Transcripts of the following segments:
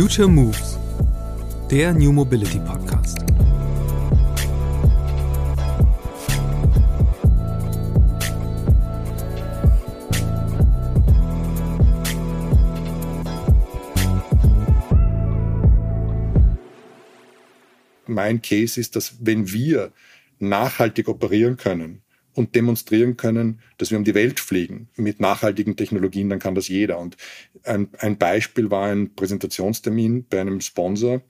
Future Moves, der New Mobility Podcast. Mein Case ist, dass wenn wir nachhaltig operieren können, und demonstrieren können, dass wir um die Welt fliegen mit nachhaltigen Technologien, dann kann das jeder. Und ein, ein Beispiel war ein Präsentationstermin bei einem Sponsor,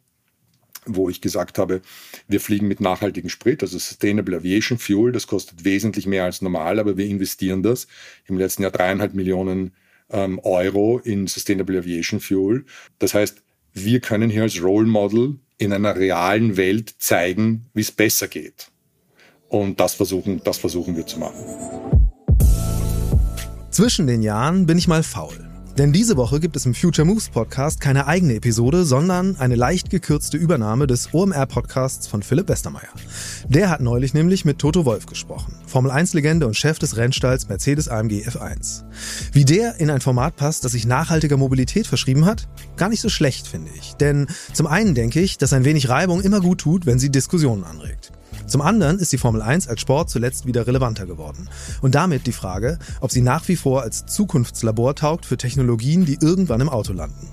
wo ich gesagt habe, wir fliegen mit nachhaltigem Sprit, also Sustainable Aviation Fuel, das kostet wesentlich mehr als normal, aber wir investieren das im letzten Jahr dreieinhalb Millionen ähm, Euro in Sustainable Aviation Fuel. Das heißt, wir können hier als Role Model in einer realen Welt zeigen, wie es besser geht. Und das versuchen, das versuchen wir zu machen. Zwischen den Jahren bin ich mal faul. Denn diese Woche gibt es im Future Moves Podcast keine eigene Episode, sondern eine leicht gekürzte Übernahme des OMR Podcasts von Philipp Westermeier. Der hat neulich nämlich mit Toto Wolf gesprochen, Formel 1 Legende und Chef des Rennstalls Mercedes AMG F1. Wie der in ein Format passt, das sich nachhaltiger Mobilität verschrieben hat? Gar nicht so schlecht, finde ich. Denn zum einen denke ich, dass ein wenig Reibung immer gut tut, wenn sie Diskussionen anregt. Zum anderen ist die Formel 1 als Sport zuletzt wieder relevanter geworden. Und damit die Frage, ob sie nach wie vor als Zukunftslabor taugt für Technologien, die irgendwann im Auto landen.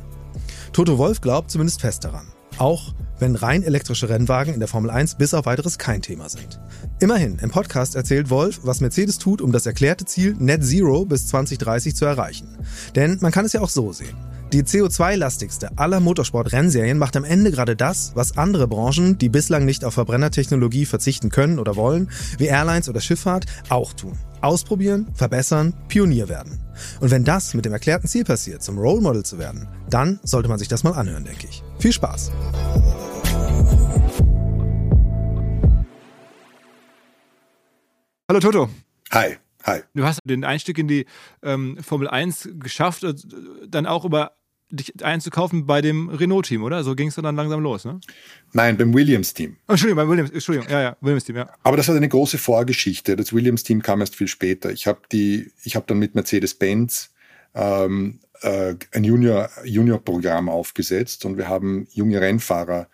Toto Wolf glaubt zumindest fest daran. Auch wenn rein elektrische Rennwagen in der Formel 1 bis auf weiteres kein Thema sind. Immerhin, im Podcast erzählt Wolf, was Mercedes tut, um das erklärte Ziel Net Zero bis 2030 zu erreichen. Denn man kann es ja auch so sehen. Die CO2-lastigste aller Motorsport-Rennserien macht am Ende gerade das, was andere Branchen, die bislang nicht auf Verbrennertechnologie verzichten können oder wollen, wie Airlines oder Schifffahrt, auch tun. Ausprobieren, verbessern, Pionier werden. Und wenn das mit dem erklärten Ziel passiert, zum Role Model zu werden, dann sollte man sich das mal anhören, denke ich. Viel Spaß! Hallo Toto. Hi. Hi. Du hast den Einstieg in die ähm, Formel 1 geschafft, äh, dann auch über dich einzukaufen bei dem Renault-Team, oder? So ging es dann langsam los, ne? Nein, beim Williams-Team. Oh, Entschuldigung, beim Williams, Entschuldigung, ja, ja, Williams-Team, ja. Aber das hat eine große Vorgeschichte. Das Williams-Team kam erst viel später. Ich habe die, ich habe dann mit Mercedes-Benz ähm, äh, ein Junior-Programm Junior aufgesetzt und wir haben junge Rennfahrer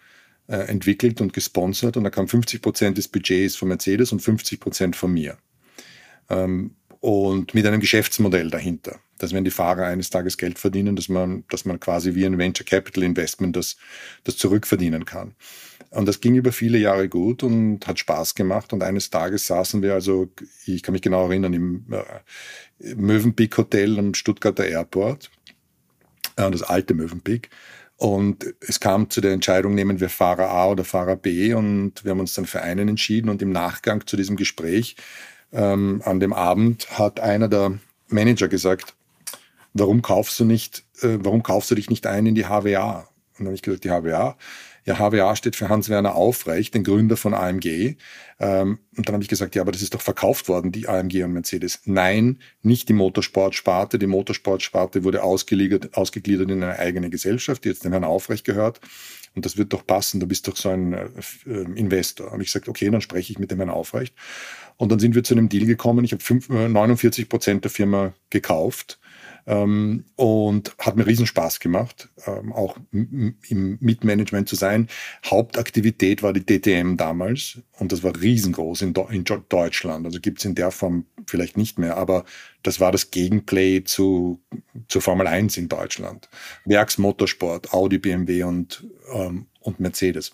äh, entwickelt und gesponsert und da kam 50 Prozent des Budgets von Mercedes und 50 Prozent von mir. Ähm, und mit einem Geschäftsmodell dahinter, dass wenn die Fahrer eines Tages Geld verdienen, dass man, dass man quasi wie ein Venture Capital Investment das, das zurückverdienen kann. Und das ging über viele Jahre gut und hat Spaß gemacht. Und eines Tages saßen wir also, ich kann mich genau erinnern, im äh, Mövenpick Hotel am Stuttgarter Airport, äh, das alte Mövenpick. Und es kam zu der Entscheidung, nehmen wir Fahrer A oder Fahrer B. Und wir haben uns dann für einen entschieden. Und im Nachgang zu diesem Gespräch ähm, an dem Abend hat einer der Manager gesagt, warum kaufst du nicht, äh, warum kaufst du dich nicht ein in die HWA? Und dann habe ich gesagt, die HWA. Ja, HWA steht für Hans-Werner Aufrecht, den Gründer von AMG. Ähm, und dann habe ich gesagt, ja, aber das ist doch verkauft worden, die AMG und Mercedes. Nein, nicht die Motorsportsparte. Die Motorsportsparte wurde ausgegliedert, ausgegliedert in eine eigene Gesellschaft, die jetzt dem Herrn Aufrecht gehört. Und das wird doch passen, du bist doch so ein äh, äh Investor. Und ich gesagt, okay, dann spreche ich mit dem Herrn Aufrecht. Und dann sind wir zu einem Deal gekommen. Ich habe 49 Prozent der Firma gekauft ähm, und hat mir riesen Spaß gemacht, ähm, auch im Mitmanagement zu sein. Hauptaktivität war die DTM damals und das war riesengroß in, in Deutschland. Also gibt es in der Form vielleicht nicht mehr, aber das war das Gegenplay zu, zur Formel 1 in Deutschland. Werksmotorsport, Audi, BMW und, ähm, und Mercedes.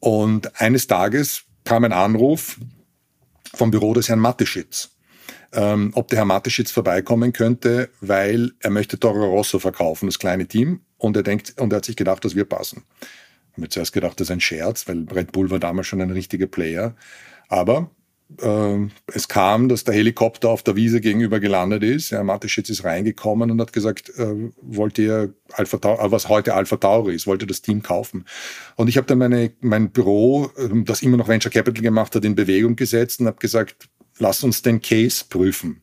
Und eines Tages kam ein Anruf, vom Büro des Herrn Mateschitz, ähm, ob der Herr Mateschitz vorbeikommen könnte, weil er möchte Toro Rosso verkaufen, das kleine Team, und er denkt, und er hat sich gedacht, das wird passen. Ich habe zuerst gedacht, das ist ein Scherz, weil Red Bull war damals schon ein richtiger Player. Aber äh, es kam, dass der Helikopter auf der Wiese gegenüber gelandet ist. Herr Mateschitz ist reingekommen und hat gesagt, äh, wollt ihr Alpha Tauri, äh, was heute Alpha Tauri ist, wollte das Team kaufen. Und ich habe dann meine, mein Büro, ähm, das immer noch Venture Capital gemacht hat, in Bewegung gesetzt und habe gesagt, lass uns den Case prüfen.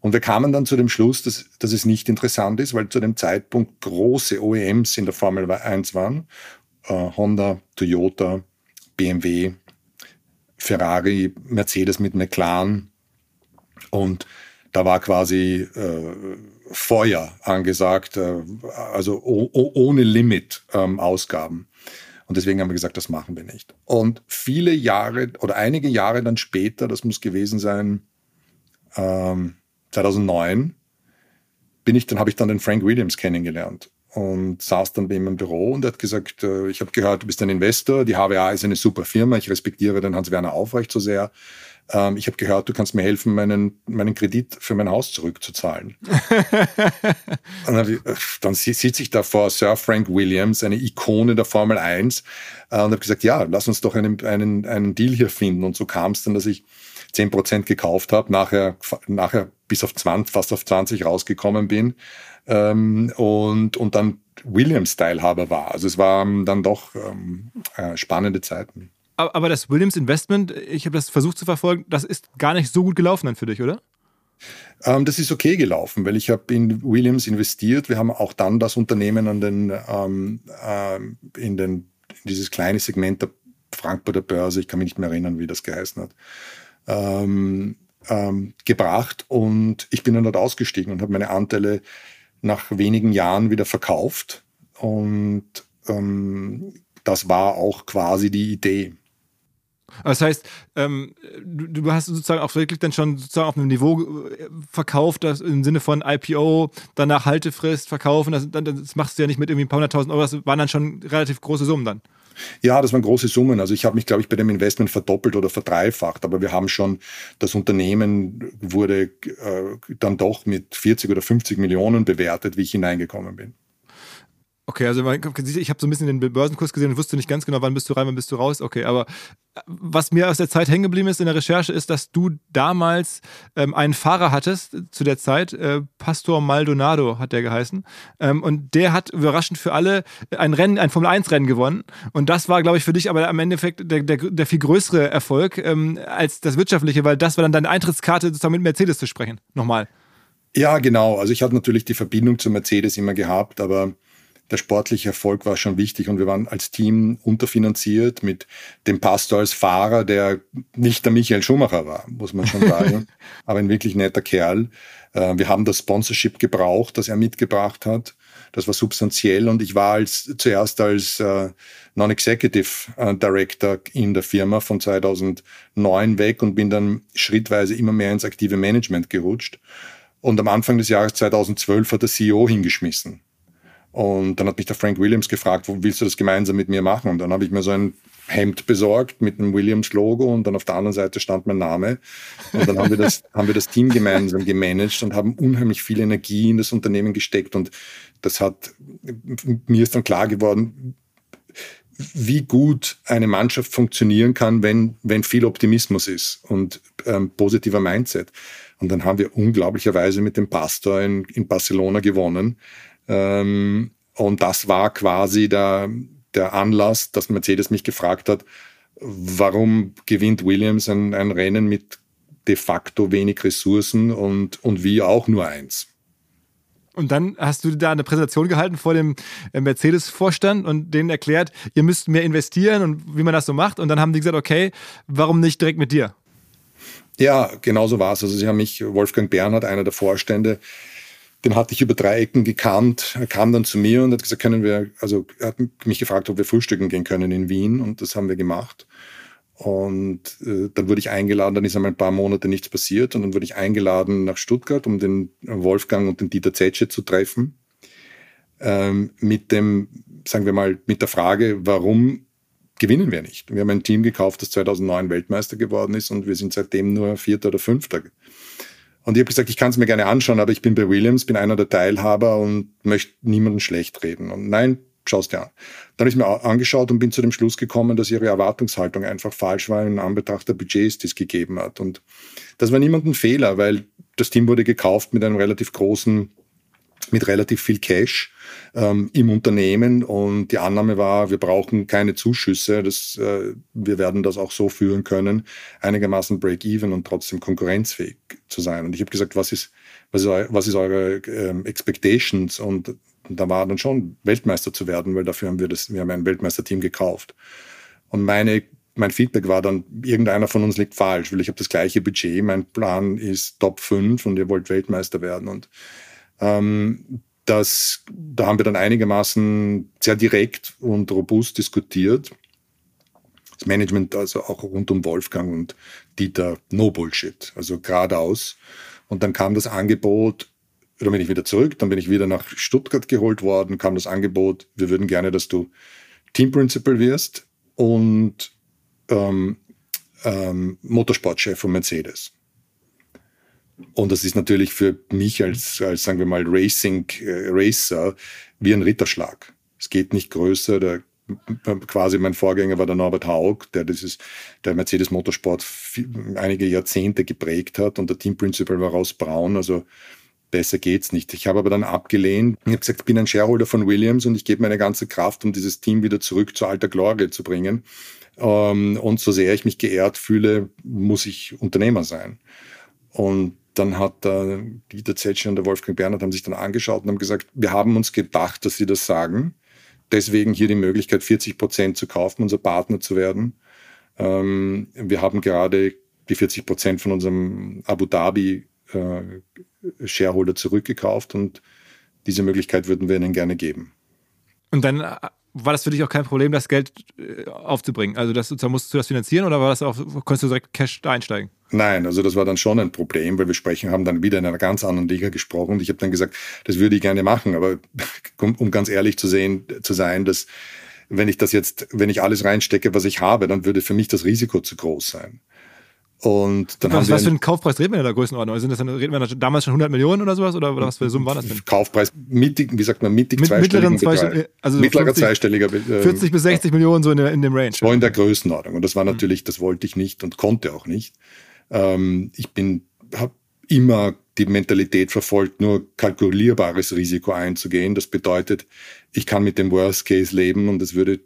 Und wir kamen dann zu dem Schluss, dass, dass es nicht interessant ist, weil zu dem Zeitpunkt große OEMs in der Formel 1 waren. Äh, Honda, Toyota, BMW, Ferrari, Mercedes mit McLaren. Und da war quasi äh, Feuer angesagt, äh, also ohne Limit ähm, Ausgaben. Und deswegen haben wir gesagt, das machen wir nicht. Und viele Jahre oder einige Jahre dann später, das muss gewesen sein, ähm, 2009, bin ich, dann habe ich dann den Frank Williams kennengelernt und saß dann bei ihm im Büro und er hat gesagt, äh, ich habe gehört, du bist ein Investor, die HWA ist eine super Firma, ich respektiere den Hans-Werner Aufrecht so sehr. Ähm, ich habe gehört, du kannst mir helfen, meinen, meinen Kredit für mein Haus zurückzuzahlen. dann, äh, dann sitze ich da vor Sir Frank Williams, eine Ikone der Formel 1 äh, und habe gesagt, ja, lass uns doch einen, einen, einen Deal hier finden. Und so kam es dann, dass ich 10% gekauft habe, nachher, nachher bis auf 20, fast auf 20 rausgekommen bin ähm, und, und dann Williams-Teilhaber war. Also es waren dann doch ähm, äh, spannende Zeiten. Aber das Williams Investment, ich habe das versucht zu verfolgen, das ist gar nicht so gut gelaufen dann für dich, oder? Ähm, das ist okay gelaufen, weil ich habe in Williams investiert. Wir haben auch dann das Unternehmen an den, ähm, äh, in, den, in dieses kleine Segment der Frankfurter Börse, ich kann mich nicht mehr erinnern, wie das geheißen hat, ähm, ähm, gebracht und ich bin dann dort ausgestiegen und habe meine Anteile nach wenigen Jahren wieder verkauft und ähm, das war auch quasi die Idee. Das heißt, ähm, du, du, hast sozusagen auch wirklich dann schon sozusagen auf einem Niveau äh, verkauft, das im Sinne von IPO, danach Haltefrist, verkaufen, das, das machst du ja nicht mit irgendwie ein paar hunderttausend Euro, das waren dann schon relativ große Summen dann. Ja, das waren große Summen. Also ich habe mich, glaube ich, bei dem Investment verdoppelt oder verdreifacht. Aber wir haben schon, das Unternehmen wurde äh, dann doch mit 40 oder 50 Millionen bewertet, wie ich hineingekommen bin. Okay, also ich habe so ein bisschen den Börsenkurs gesehen und wusste nicht ganz genau, wann bist du rein, wann bist du raus. Okay, aber äh, was mir aus der Zeit hängen geblieben ist in der Recherche, ist, dass du damals ähm, einen Fahrer hattest zu der Zeit, äh, Pastor Maldonado hat der geheißen, ähm, und der hat überraschend für alle ein Rennen, ein Formel-1-Rennen gewonnen. Und das war, glaube ich, für dich aber am Endeffekt der, der, der viel größere Erfolg ähm, als das wirtschaftliche, weil das war dann deine Eintrittskarte, sozusagen mit Mercedes zu sprechen. Nochmal. Ja, genau. Also ich hatte natürlich die Verbindung zu Mercedes immer gehabt, aber der sportliche Erfolg war schon wichtig und wir waren als Team unterfinanziert mit dem Pastor als Fahrer, der nicht der Michael Schumacher war, muss man schon sagen, aber ein wirklich netter Kerl. Äh, wir haben das Sponsorship gebraucht, das er mitgebracht hat. Das war substanziell und ich war als, zuerst als äh, Non-Executive äh, Director in der Firma von 2009 weg und bin dann schrittweise immer mehr ins aktive Management gerutscht. Und am Anfang des Jahres 2012 hat der CEO hingeschmissen. Und dann hat mich der Frank Williams gefragt, wo willst du das gemeinsam mit mir machen? Und dann habe ich mir so ein Hemd besorgt mit einem Williams-Logo und dann auf der anderen Seite stand mein Name. Und dann haben wir das, haben wir das Team gemeinsam gemanagt und haben unheimlich viel Energie in das Unternehmen gesteckt. Und das hat, mir ist dann klar geworden, wie gut eine Mannschaft funktionieren kann, wenn, wenn viel Optimismus ist und ähm, positiver Mindset. Und dann haben wir unglaublicherweise mit dem Pastor in, in Barcelona gewonnen ähm, und das war quasi der, der Anlass, dass Mercedes mich gefragt hat, warum gewinnt Williams ein, ein Rennen mit de facto wenig Ressourcen und, und wie auch nur eins. Und dann hast du da eine Präsentation gehalten vor dem äh, Mercedes-Vorstand und denen erklärt, ihr müsst mehr investieren und wie man das so macht. Und dann haben die gesagt, okay, warum nicht direkt mit dir? Ja, genau so war es. Also sie haben mich, Wolfgang Bernhard, einer der Vorstände, den hatte ich über drei Ecken gekannt. Er kam dann zu mir und hat gesagt, können wir, also er hat mich gefragt, ob wir frühstücken gehen können in Wien und das haben wir gemacht. Und äh, dann wurde ich eingeladen, dann ist einmal ein paar Monate nichts passiert und dann wurde ich eingeladen nach Stuttgart, um den Wolfgang und den Dieter Zetsche zu treffen. Ähm, mit dem, sagen wir mal, mit der Frage, warum gewinnen wir nicht? Wir haben ein Team gekauft, das 2009 Weltmeister geworden ist und wir sind seitdem nur Vierter oder Fünfter und ich habe gesagt, ich kann es mir gerne anschauen, aber ich bin bei Williams, bin einer der Teilhaber und möchte niemanden schlecht reden. Und nein, schaust dir an. Dann habe ich mir angeschaut und bin zu dem Schluss gekommen, dass ihre Erwartungshaltung einfach falsch war in Anbetracht der Budgets, die es gegeben hat. Und das war niemand ein Fehler, weil das Team wurde gekauft mit einem relativ großen, mit relativ viel Cash ähm, im Unternehmen und die Annahme war, wir brauchen keine Zuschüsse, das, äh, wir werden das auch so führen können, einigermaßen break-even und trotzdem konkurrenzfähig zu sein. Und ich habe gesagt, was ist, was ist, was ist eure ähm, Expectations? Und da war dann schon Weltmeister zu werden, weil dafür haben wir das, wir haben ein Weltmeisterteam gekauft. Und meine mein Feedback war dann, irgendeiner von uns liegt falsch, weil ich habe das gleiche Budget, mein Plan ist Top 5 und ihr wollt Weltmeister werden. Und Ähm, das, da haben wir dann einigermaßen sehr direkt und robust diskutiert. Das Management, also auch rund um Wolfgang und Dieter, no Bullshit, also geradeaus. Und dann kam das Angebot, dann bin ich wieder zurück, dann bin ich wieder nach Stuttgart geholt worden, kam das Angebot, wir würden gerne, dass du Team Principal wirst und ähm, ähm, Motorsportchef von Mercedes. Und das ist natürlich für mich als, als sagen wir mal, Racing äh, Racer wie ein Ritterschlag. Es geht nicht größer. Der, quasi mein Vorgänger war der Norbert Haug, der dieses, der Mercedes Motorsport einige Jahrzehnte geprägt hat und der Team Principal war Ross Braun. Also besser geht's nicht. Ich habe aber dann abgelehnt. Ich habe gesagt, ich bin ein Shareholder von Williams und ich gebe meine ganze Kraft, um dieses Team wieder zurück zur alter Glorie zu bringen. Ähm, und so sehr ich mich geehrt fühle, muss ich Unternehmer sein. Und dann hat äh, Dieter Zetschen und der Wolfgang Bernhard haben sich dann angeschaut und haben gesagt, wir haben uns gedacht, dass sie das sagen. Deswegen hier die Möglichkeit, 40 Prozent zu kaufen, unser Partner zu werden. Ähm, wir haben gerade die 40 Prozent von unserem Abu Dhabi äh, Shareholder zurückgekauft und diese Möglichkeit würden wir ihnen gerne geben. Und dann äh, war das für dich auch kein Problem, das Geld äh, aufzubringen? Also das, musstest du das finanzieren oder war das auch, konntest du direkt Cash einsteigen? Nein, also das war dann schon ein Problem, weil wir sprechen, haben dann wieder in einer ganz anderen Liga gesprochen und ich habe dann gesagt, das würde ich gerne machen, aber um, um ganz ehrlich zu sehen, zu sein, dass wenn ich das jetzt, wenn ich alles reinstecke, was ich habe, dann würde für mich das Risiko zu groß sein. Und dann was, haben wir was für einen Kaufpreis reden wir in der Größenordnung? Sind das dann, reden wir damals schon 100 Millionen oder sowas? Oder was für Summen war das denn? Kaufpreis mittig, wie sagt man, mittig Mit, zweistelliger zwei, also Mittlerer 50, zweistelliger. Äh, 40 bis 60 Millionen so in, der, in dem Range. So in der Größenordnung. Und das war natürlich, das wollte ich nicht und konnte auch nicht. Ähm, ich bin, habe immer die Mentalität verfolgt, nur kalkulierbares Risiko einzugehen. Das bedeutet, ich kann mit dem Worst Case leben und es würde,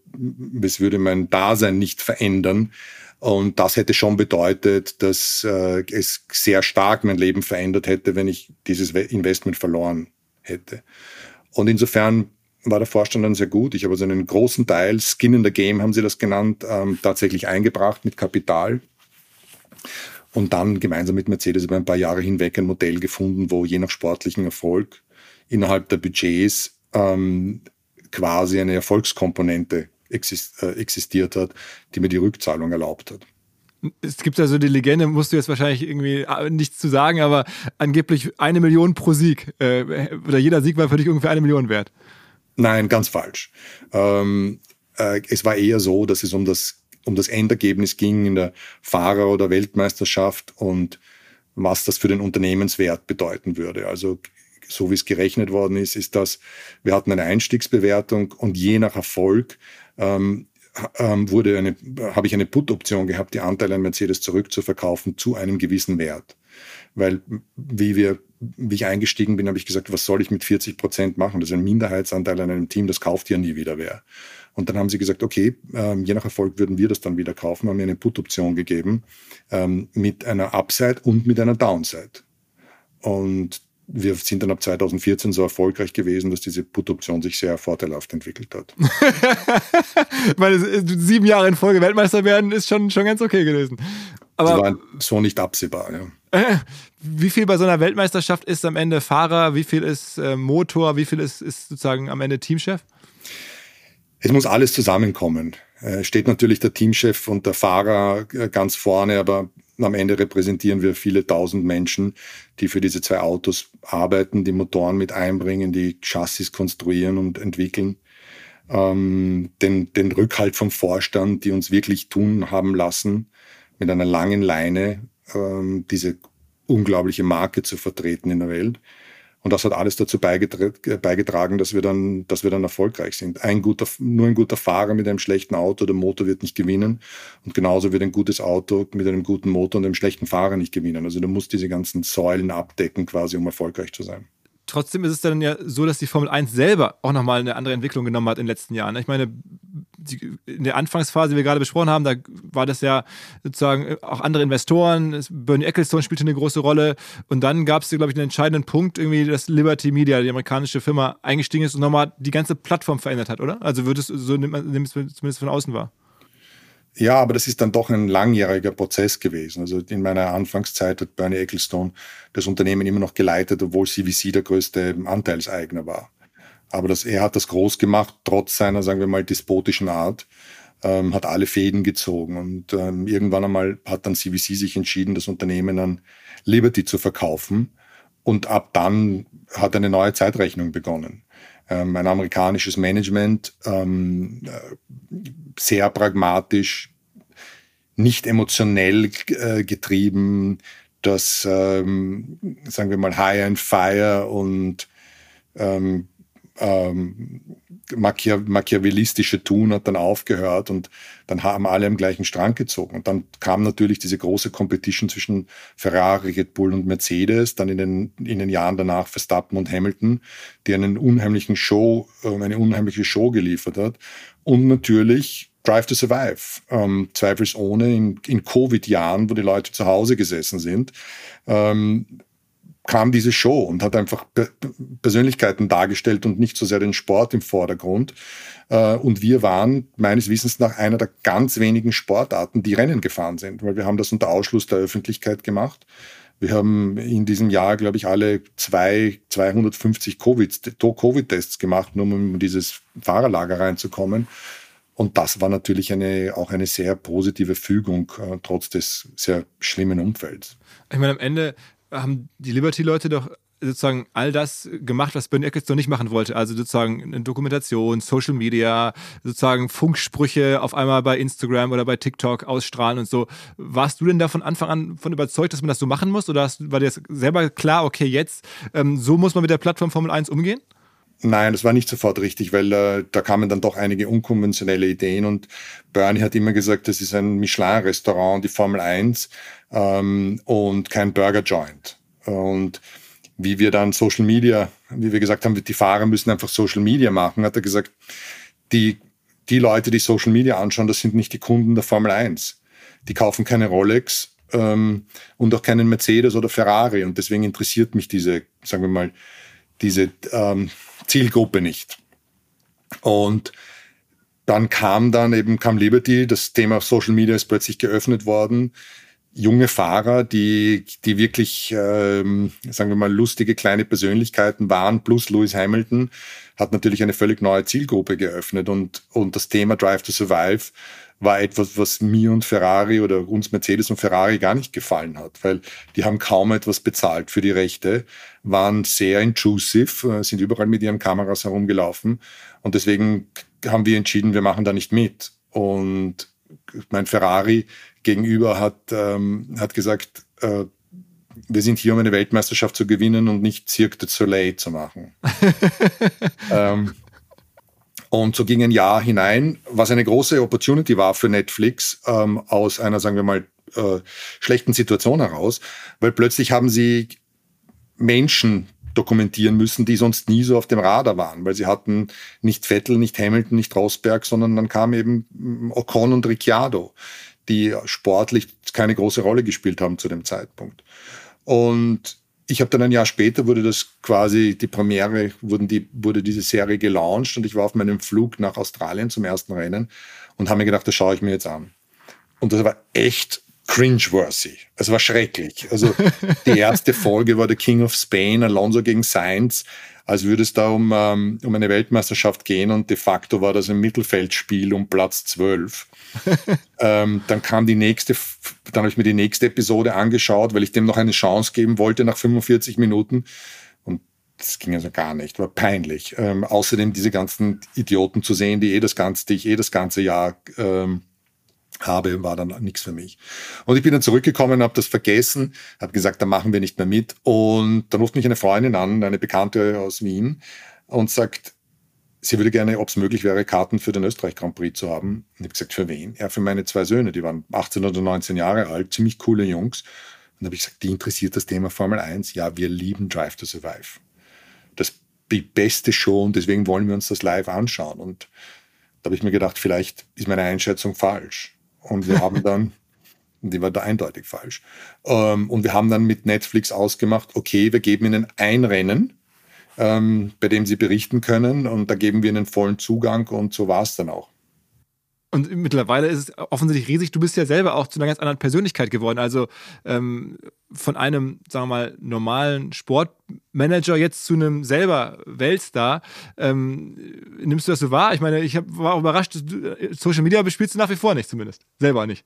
es würde mein Dasein nicht verändern. Und das hätte schon bedeutet, dass äh, es sehr stark mein Leben verändert hätte, wenn ich dieses Investment verloren hätte. Und insofern war der Vorstand dann sehr gut. Ich habe also einen großen Teil, Skin in the Game haben sie das genannt, ähm, tatsächlich eingebracht mit Kapital. Und dann gemeinsam mit Mercedes über ein paar Jahre hinweg ein Modell gefunden, wo je nach sportlichen Erfolg innerhalb der Budgets ähm, quasi eine Erfolgskomponente existiert hat, die mir die Rückzahlung erlaubt hat. Es gibt ja so die Legende, musst du jetzt wahrscheinlich irgendwie äh, nichts zu sagen, aber angeblich eine Million pro Sieg. Äh, oder jeder Sieg war für dich ungefähr eine Million wert. Nein, ganz falsch. Ähm, äh, es war eher so, dass es um das, um das Endergebnis ging in der Fahrer- oder Weltmeisterschaft und was das für den Unternehmenswert bedeuten würde. Also so wie es gerechnet worden ist, ist das, wir hatten eine Einstiegsbewertung und je nach Erfolg ähm, ähm, wurde eine, habe ich eine Put-Option gehabt, die Anteile an Mercedes zurückzuverkaufen zu einem gewissen Wert. Weil, wie wir, wie ich eingestiegen bin, habe ich gesagt, was soll ich mit 40 Prozent machen? Das ist ein Minderheitsanteil an einem Team, das kauft ja nie wieder wer. Und dann haben sie gesagt, okay, ähm, je nach Erfolg würden wir das dann wieder kaufen, haben mir eine Put-Option gegeben ähm, mit einer Upside und mit einer Downside. Und wir sind dann ab 2014 so erfolgreich gewesen, dass diese Put-Option sich sehr vorteilhaft entwickelt hat. Weil sieben Jahre in Folge Weltmeister werden ist schon, schon ganz okay gewesen. Aber das war so nicht absehbar, ja. Wie viel bei so einer Weltmeisterschaft ist am Ende Fahrer, wie viel ist äh, Motor, wie viel ist, ist sozusagen am Ende Teamchef? Es muss alles zusammenkommen. Äh, steht natürlich der Teamchef und der Fahrer äh, ganz vorne, aber am Ende repräsentieren wir viele tausend Menschen, die für diese zwei Autos arbeiten, die Motoren mit einbringen, die Chassis konstruieren und entwickeln. Ähm, den, den Rückhalt vom Vorstand, die uns wirklich tun haben lassen, mit einer langen Leine ähm, diese unglaubliche Marke zu vertreten in der Welt. Und das hat alles dazu beigetragen, dass wir dann, dass wir dann erfolgreich sind. Ein guter, nur ein guter Fahrer mit einem schlechten Auto, der Motor wird nicht gewinnen. Und genauso wird ein gutes Auto mit einem guten Motor und einem schlechten Fahrer nicht gewinnen. Also du musst diese ganzen Säulen abdecken, quasi, um erfolgreich zu sein. Trotzdem ist es dann ja so, dass die Formel 1 selber auch nochmal eine andere Entwicklung genommen hat in den letzten Jahren. Ich meine, in der Anfangsphase, die wir gerade besprochen haben, da war das ja sozusagen auch andere Investoren. Bernie Ecclestone spielte eine große Rolle. Und dann gab es, glaube ich, einen entscheidenden Punkt, irgendwie, dass Liberty Media, die amerikanische Firma, eingestiegen ist und nochmal die ganze Plattform verändert hat, oder? Also würdest so nimmt man zumindest von außen wahr. Ja, aber das ist dann doch ein langjähriger Prozess gewesen. Also in meiner Anfangszeit hat Bernie Ecclestone das Unternehmen immer noch geleitet, obwohl CVC der größte Anteilseigner war. Aber das, er hat das groß gemacht, trotz seiner, sagen wir mal, despotischen Art, ähm, hat alle Fäden gezogen. Und ähm, irgendwann einmal hat dann CVC sich entschieden, das Unternehmen an Liberty zu verkaufen. Und ab dann hat eine neue Zeitrechnung begonnen. Ähm, ein amerikanisches Management, ähm, äh, sehr pragmatisch, nicht emotionell äh, getrieben, das, ähm, sagen wir mal, High and Fire und ähm, ähm, Machiav machiavellistische Tun hat dann aufgehört und dann haben alle am gleichen Strang gezogen. Und dann kam natürlich diese große Competition zwischen Ferrari, Red Bull und Mercedes, dann in den, in den Jahren danach Verstappen und Hamilton, die einen unheimlichen Show, äh, eine unheimliche Show geliefert hat. Und natürlich Drive to Survive, ähm, zweifelsohne in, in Covid-Jahren, wo die Leute zu Hause gesessen sind, ähm, kam diese Show und hat einfach Persönlichkeiten dargestellt und nicht so sehr den Sport im Vordergrund. Äh, und wir waren meines Wissens nach einer der ganz wenigen Sportarten, die Rennen gefahren sind, weil wir haben das unter Ausschluss der Öffentlichkeit gemacht. Wir haben in diesem Jahr, glaube ich, alle zwei, 250 Covid-Tests gemacht, nur um in dieses Fahrerlager reinzukommen. Und das war natürlich eine, auch eine sehr positive Fügung, äh, trotz des sehr schlimmen Umfelds. Ich meine, am Ende haben die Liberty-Leute doch sozusagen all das gemacht, was Bernie Ecclestone nicht machen wollte. Also sozusagen eine Dokumentation, Social Media, sozusagen Funksprüche auf einmal bei Instagram oder bei TikTok ausstrahlen und so. Warst du denn da von Anfang an von überzeugt, dass man das so machen muss? Oder war dir selber klar, okay, jetzt ähm, so muss man mit der Plattform Formel 1 umgehen? Nein, das war nicht sofort richtig, weil äh, da kamen dann doch einige unkonventionelle Ideen und Bernie hat immer gesagt, das ist ein Michelin-Restaurant, die Formel 1 ähm, und kein Burger-Joint. Und wie wir dann Social Media, wie wir gesagt haben, die Fahrer müssen einfach Social Media machen, hat er gesagt, die, die Leute, die Social Media anschauen, das sind nicht die Kunden der Formel 1. Die kaufen keine Rolex ähm, und auch keinen Mercedes oder Ferrari und deswegen interessiert mich diese, sagen wir mal, diese ähm, Zielgruppe nicht. Und dann kam dann eben, kam Liberty, das Thema Social Media ist plötzlich geöffnet worden. Junge Fahrer, die, die wirklich, ähm, sagen wir mal, lustige kleine Persönlichkeiten waren, plus Lewis Hamilton, hat natürlich eine völlig neue Zielgruppe geöffnet und, und das Thema Drive to Survive war etwas, was mir und Ferrari oder uns Mercedes und Ferrari gar nicht gefallen hat, weil die haben kaum etwas bezahlt für die Rechte, waren sehr intrusive, äh, sind überall mit ihren Kameras herumgelaufen und deswegen haben wir entschieden, wir machen da nicht mit. Und mein Ferrari gegenüber hat, ähm, hat gesagt, äh, wir sind hier, um eine Weltmeisterschaft zu gewinnen und nicht Cirque du Soleil zu machen. ähm, und so ging ein Jahr hinein, was eine große Opportunity war für Netflix ähm, aus einer, sagen wir mal, äh, schlechten Situation heraus, weil plötzlich haben sie Menschen dokumentieren müssen, die sonst nie so auf dem Radar waren, weil sie hatten nicht Vettel, nicht Hamilton, nicht Rosberg, sondern dann kam eben Ocon und Ricciardo, die sportlich keine große Rolle gespielt haben zu dem Zeitpunkt. Und ich habe dann ein Jahr später wurde das quasi die Premiere, wurden die, wurde diese Serie gelauncht und ich war auf meinem Flug nach Australien zum ersten Rennen und habe mir gedacht, das schaue ich mir jetzt an. Und das war echt cringeworthy. Es war schrecklich. Also die erste Folge war The King of Spain, Alonso gegen Sainz als würde es da um, ähm, um eine Weltmeisterschaft gehen und de facto war das ein Mittelfeldspiel um Platz 12. ähm, dann kam die nächste, dann habe ich mir die nächste Episode angeschaut, weil ich dem noch eine Chance geben wollte nach 45 Minuten. Und das ging also gar nicht, war peinlich. Ähm, außerdem diese ganzen Idioten zu sehen, die eh das ganze, die ich eh das ganze Jahr ähm, habe, war dann nichts für mich. Und ich bin dann zurückgekommen, habe das vergessen, habe gesagt, da machen wir nicht mehr mit. Und dann ruft mich eine Freundin an, eine Bekannte aus Wien, und sagt, sie würde gerne, ob es möglich wäre, Karten für den Österreich Grand Prix zu haben. Und ich habe gesagt, für wen? Ja, für meine zwei Söhne, die waren 18 oder 19 Jahre alt, ziemlich coole Jungs. Und dann habe ich gesagt, die interessiert das Thema Formel 1. Ja, wir lieben Drive to Survive. Das ist die beste Show und deswegen wollen wir uns das live anschauen. Und da habe ich mir gedacht, vielleicht ist meine Einschätzung falsch. Und wir haben dann, die war da eindeutig falsch. Ähm, und wir haben dann mit Netflix ausgemacht, okay, wir geben ihnen ein Rennen, ähm, bei dem sie berichten können und da geben wir ihnen vollen Zugang und so war es dann auch. Und mittlerweile ist es offensichtlich riesig. Du bist ja selber auch zu einer ganz anderen Persönlichkeit geworden. Also ähm, von einem, sagen wir mal, normalen Sportmanager jetzt zu einem selber Weltstar. Ähm, nimmst du das so wahr? Ich meine, ich hab, war überrascht, Social Media bespielst du nach wie vor nicht zumindest. Selber nicht.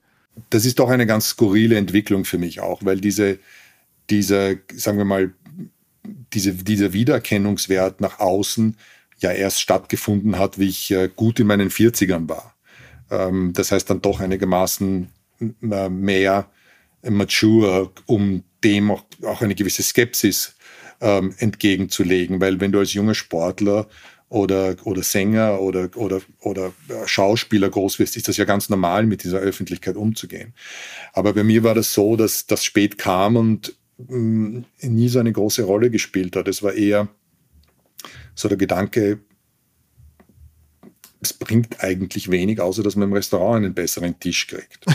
Das ist doch eine ganz skurrile Entwicklung für mich auch, weil diese, diese sagen wir mal, diese, dieser Wiedererkennungswert nach außen ja erst stattgefunden hat, wie ich äh, gut in meinen 40ern war. Ähm, das heißt dann doch einigermaßen äh, mehr mature, um dem auch, auch eine gewisse Skepsis ähm, entgegenzulegen. Weil wenn du als junger Sportler oder, oder Sänger oder, oder, oder Schauspieler groß wirst, ist das ja ganz normal, mit dieser Öffentlichkeit umzugehen. Aber bei mir war das so, dass das spät kam und mh, mm, nie so eine große Rolle gespielt hat. Es war eher so der Gedanke, es bringt eigentlich wenig, außer dass man im Restaurant einen besseren Tisch kriegt.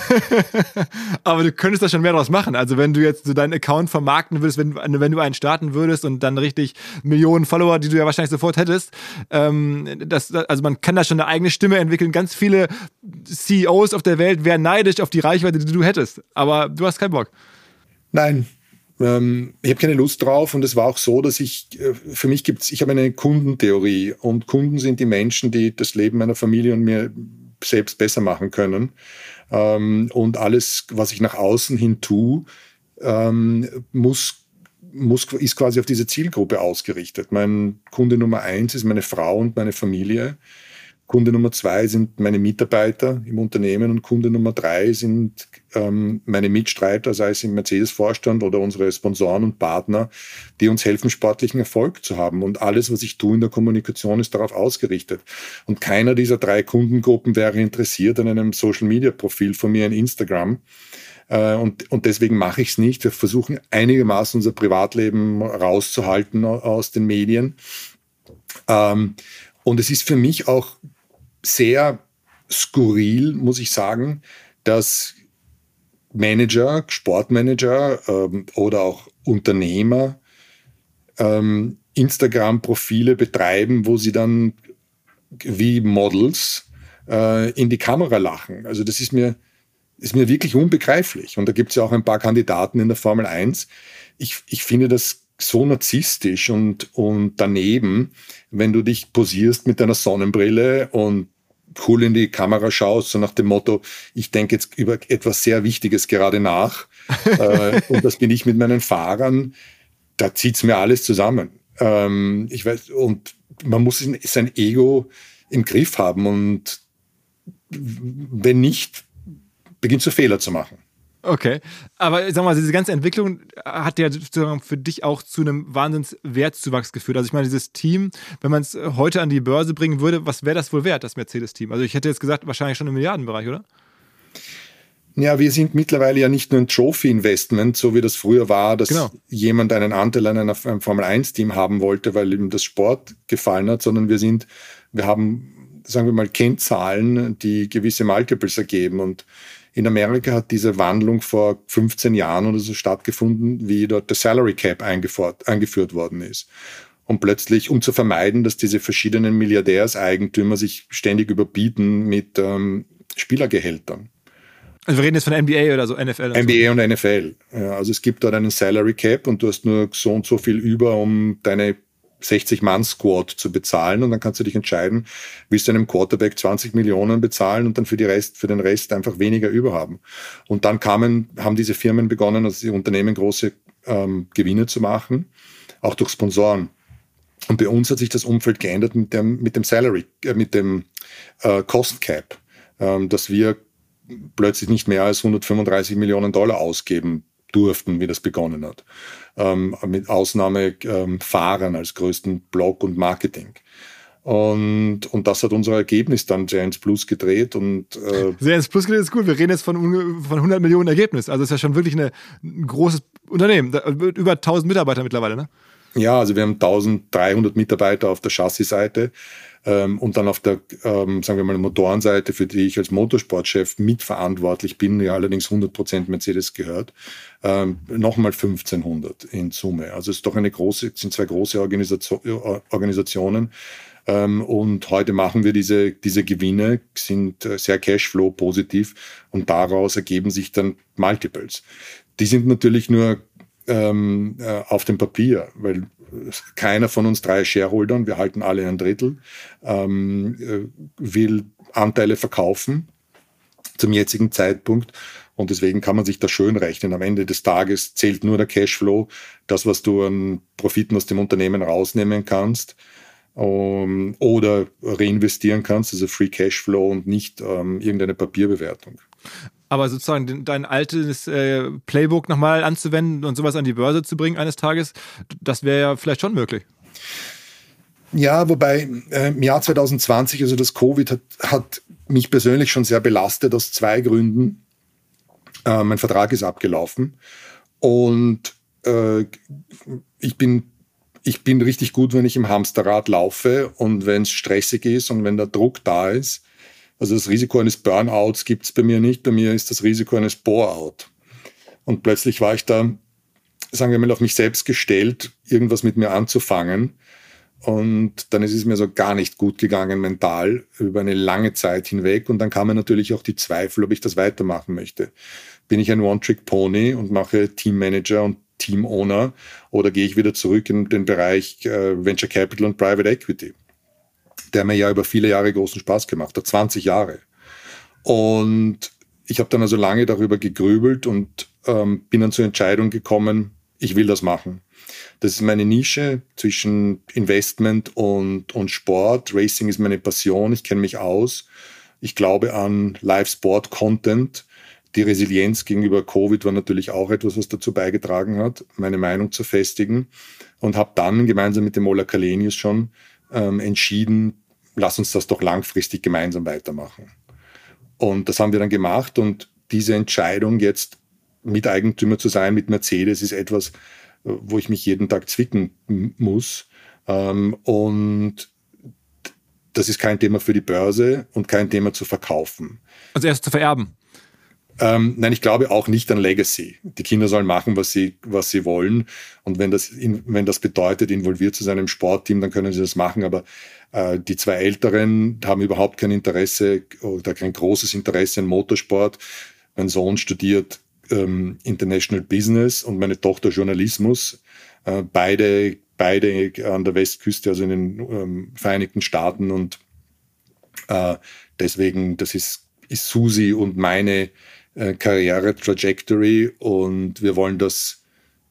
Aber du könntest da schon mehr draus machen. Also wenn du jetzt so deinen Account vermarkten würdest, wenn, wenn du einen starten würdest und dann richtig Millionen Follower, die du ja wahrscheinlich sofort hättest, ähm, das, also man kann da schon eine eigene Stimme entwickeln. Ganz viele CEOs auf der Welt wären neidisch auf die Reichweite, die du hättest. Aber du hast keinen Bock. Nein, ähm, ich habe keine Lust drauf und es war auch so, dass ich, äh, für mich gibt es, ich habe eine Kundentheorie und Kunden sind die Menschen, die das Leben meiner Familie und mir selbst besser machen können. Ähm, und alles, was ich nach außen hin tue, ähm, muss, muss, ist quasi auf diese Zielgruppe ausgerichtet. Mein Kunde Nummer eins ist meine Frau und meine Familie. Kunde Nummer zwei sind meine Mitarbeiter im Unternehmen und Kunde Nummer drei sind ähm, meine Mitstreiter, sei es im Mercedes-Vorstand oder unsere Sponsoren und Partner, die uns helfen, sportlichen Erfolg zu haben. Und alles, was ich tue in der Kommunikation, ist darauf ausgerichtet. Und keiner dieser drei Kundengruppen wäre interessiert an einem Social-Media-Profil von mir in Instagram. Äh, und, und deswegen mache ich es nicht. Wir versuchen einigermaßen unser Privatleben rauszuhalten aus den Medien. Ähm, und es ist für mich auch sehr skurril, muss ich sagen, dass Manager, Sportmanager ähm, oder auch Unternehmer ähm, Instagram-Profile betreiben, wo sie dann wie Models äh, in die Kamera lachen. Also das ist mir, ist mir wirklich unbegreiflich. Und da gibt es ja auch ein paar Kandidaten in der Formel 1. Ich, ich finde das so narzisstisch und, und daneben, wenn du dich posierst mit deiner Sonnenbrille und cool in die Kamera schaust, so nach dem Motto, ich denke jetzt über etwas sehr Wichtiges gerade nach. äh, und das bin ich mit meinen Fahrern. Da zieht's mir alles zusammen. Ähm, ich weiß, und man muss sein Ego im Griff haben und wenn nicht, beginnt du Fehler zu machen. Okay, aber sag mal, diese ganze Entwicklung hat ja für dich auch zu einem Wahnsinnswertzuwachs geführt. Also ich meine, dieses Team, wenn man es heute an die Börse bringen würde, was wäre das wohl wert, das Mercedes-Team? Also ich hätte jetzt gesagt, wahrscheinlich schon im Milliardenbereich, oder? Ja, wir sind mittlerweile ja nicht nur ein Trophy-Investment, so wie das früher war, dass genau. jemand einen Anteil an einem Formel-1-Team haben wollte, weil ihm das Sport gefallen hat, sondern wir sind, wir haben, sagen wir mal, Kennzahlen, die gewisse Multiples ergeben und in Amerika hat diese Wandlung vor 15 Jahren oder so stattgefunden, wie dort der Salary Cap eingeführt worden ist. Und plötzlich, um zu vermeiden, dass diese verschiedenen Milliardärseigentümer sich ständig überbieten mit ähm, Spielergehältern. Also wir reden jetzt von NBA oder so, NFL. NBA so. und NFL. Ja, also es gibt dort einen Salary Cap und du hast nur so und so viel über, um deine 60-Mann-Squad zu bezahlen und dann kannst du dich entscheiden, willst du einem Quarterback 20 Millionen bezahlen und dann für, die Rest, für den Rest einfach weniger überhaben. Und dann kamen, haben diese Firmen begonnen, also die Unternehmen große ähm, Gewinne zu machen, auch durch Sponsoren. Und bei uns hat sich das Umfeld geändert mit dem, mit dem Salary, äh, mit dem äh, Cost Cap, ähm, dass wir plötzlich nicht mehr als 135 Millionen Dollar ausgeben durften, wie das begonnen hat. Ähm, mit Ausnahme ähm, Fahrern als größten Blog und Marketing. Und, und das hat unser Ergebnis dann ins Plus gedreht. Und, äh ins Plus gedreht ist gut. Wir reden jetzt von, von 100 Millionen Ergebnis. Also ist ja schon wirklich eine, ein großes Unternehmen. Über 1000 Mitarbeiter mittlerweile, ne? Ja, also wir haben 1300 Mitarbeiter auf der Chassis-Seite. Ähm, und dann auf der, ähm, sagen wir mal, Motorenseite, für die ich als Motorsportchef mitverantwortlich bin, ja allerdings 100% Mercedes gehört, ähm, nochmal 1500 in Summe. Also es ist doch eine große, sind zwei große Organisation, Organisationen. Ähm, und heute machen wir diese, diese Gewinne, sind äh, sehr Cashflow positiv und daraus ergeben sich dann Multiples. Die sind natürlich nur ähm, äh, auf dem Papier, weil keiner von uns drei Shareholdern, wir halten alle ein Drittel, ähm, äh, will Anteile verkaufen zum jetzigen Zeitpunkt. Und deswegen kann man sich das schön rechnen. Am Ende des Tages zählt nur der Cashflow, das, was du an Profiten aus dem Unternehmen rausnehmen kannst um, oder reinvestieren kannst, also Free Cashflow und nicht ähm, irgendeine Papierbewertung. Aber sozusagen dein altes äh, Playbook nochmal anzuwenden und sowas an die Börse zu bringen eines Tages, das wäre ja vielleicht schon möglich. Ja, wobei äh, im Jahr 2020, also das Covid hat, hat mich persönlich schon sehr belastet aus zwei Gründen. Äh, mein Vertrag ist abgelaufen und äh, ich bin ich bin richtig gut, wenn ich im Hamsterrad laufe und wenn es stressig ist und wenn der Druck da ist. Also das Risiko eines Burnouts gibt es bei mir nicht. Bei mir ist das Risiko eines Boreout. Und plötzlich war ich da, sagen wir mal, auf mich selbst gestellt, irgendwas mit mir anzufangen. Und dann ist es mir so gar nicht gut gegangen mental über eine lange Zeit hinweg. Und dann kamen natürlich auch die Zweifel, ob ich das weitermachen möchte bin ich ein One-Trick-Pony und mache Teammanager und Team-Owner oder gehe ich wieder zurück in den Bereich äh, Venture Capital und Private Equity, der mir ja über viele Jahre großen Spaß gemacht hat, 20 Jahre. Und ich habe dann also lange darüber gegrübelt und ähm, bin dann zur Entscheidung gekommen, ich will das machen. Das ist meine Nische zwischen Investment und, und Sport. Racing ist meine Passion, ich kenne mich aus. Ich glaube an Live-Sport-Content die Resilienz gegenüber Covid war natürlich auch etwas, was dazu beigetragen hat, meine Meinung zu festigen. Und habe dann gemeinsam mit dem Ola Kalenius schon ähm, entschieden, lass uns das doch langfristig gemeinsam weitermachen. Und das haben wir dann gemacht. Und diese Entscheidung, jetzt Miteigentümer zu sein mit Mercedes, ist etwas, wo ich mich jeden Tag zwicken muss. Ähm, und das ist kein Thema für die Börse und kein Thema zu verkaufen. Also erst zu vererben. Ähm, nein, ich glaube auch nicht an Legacy. Die Kinder sollen machen, was sie, was sie wollen. Und wenn das, wenn das bedeutet, involviert zu sein im Sportteam, dann können sie das machen. Aber äh, die zwei Älteren haben überhaupt kein Interesse oder kein großes Interesse in Motorsport. Mein Sohn studiert ähm, International Business und meine Tochter Journalismus. Äh, beide, beide an der Westküste, also in den ähm, Vereinigten Staaten. Und äh, deswegen, das ist, ist Susi und meine äh, Karriere-Trajectory und wir wollen das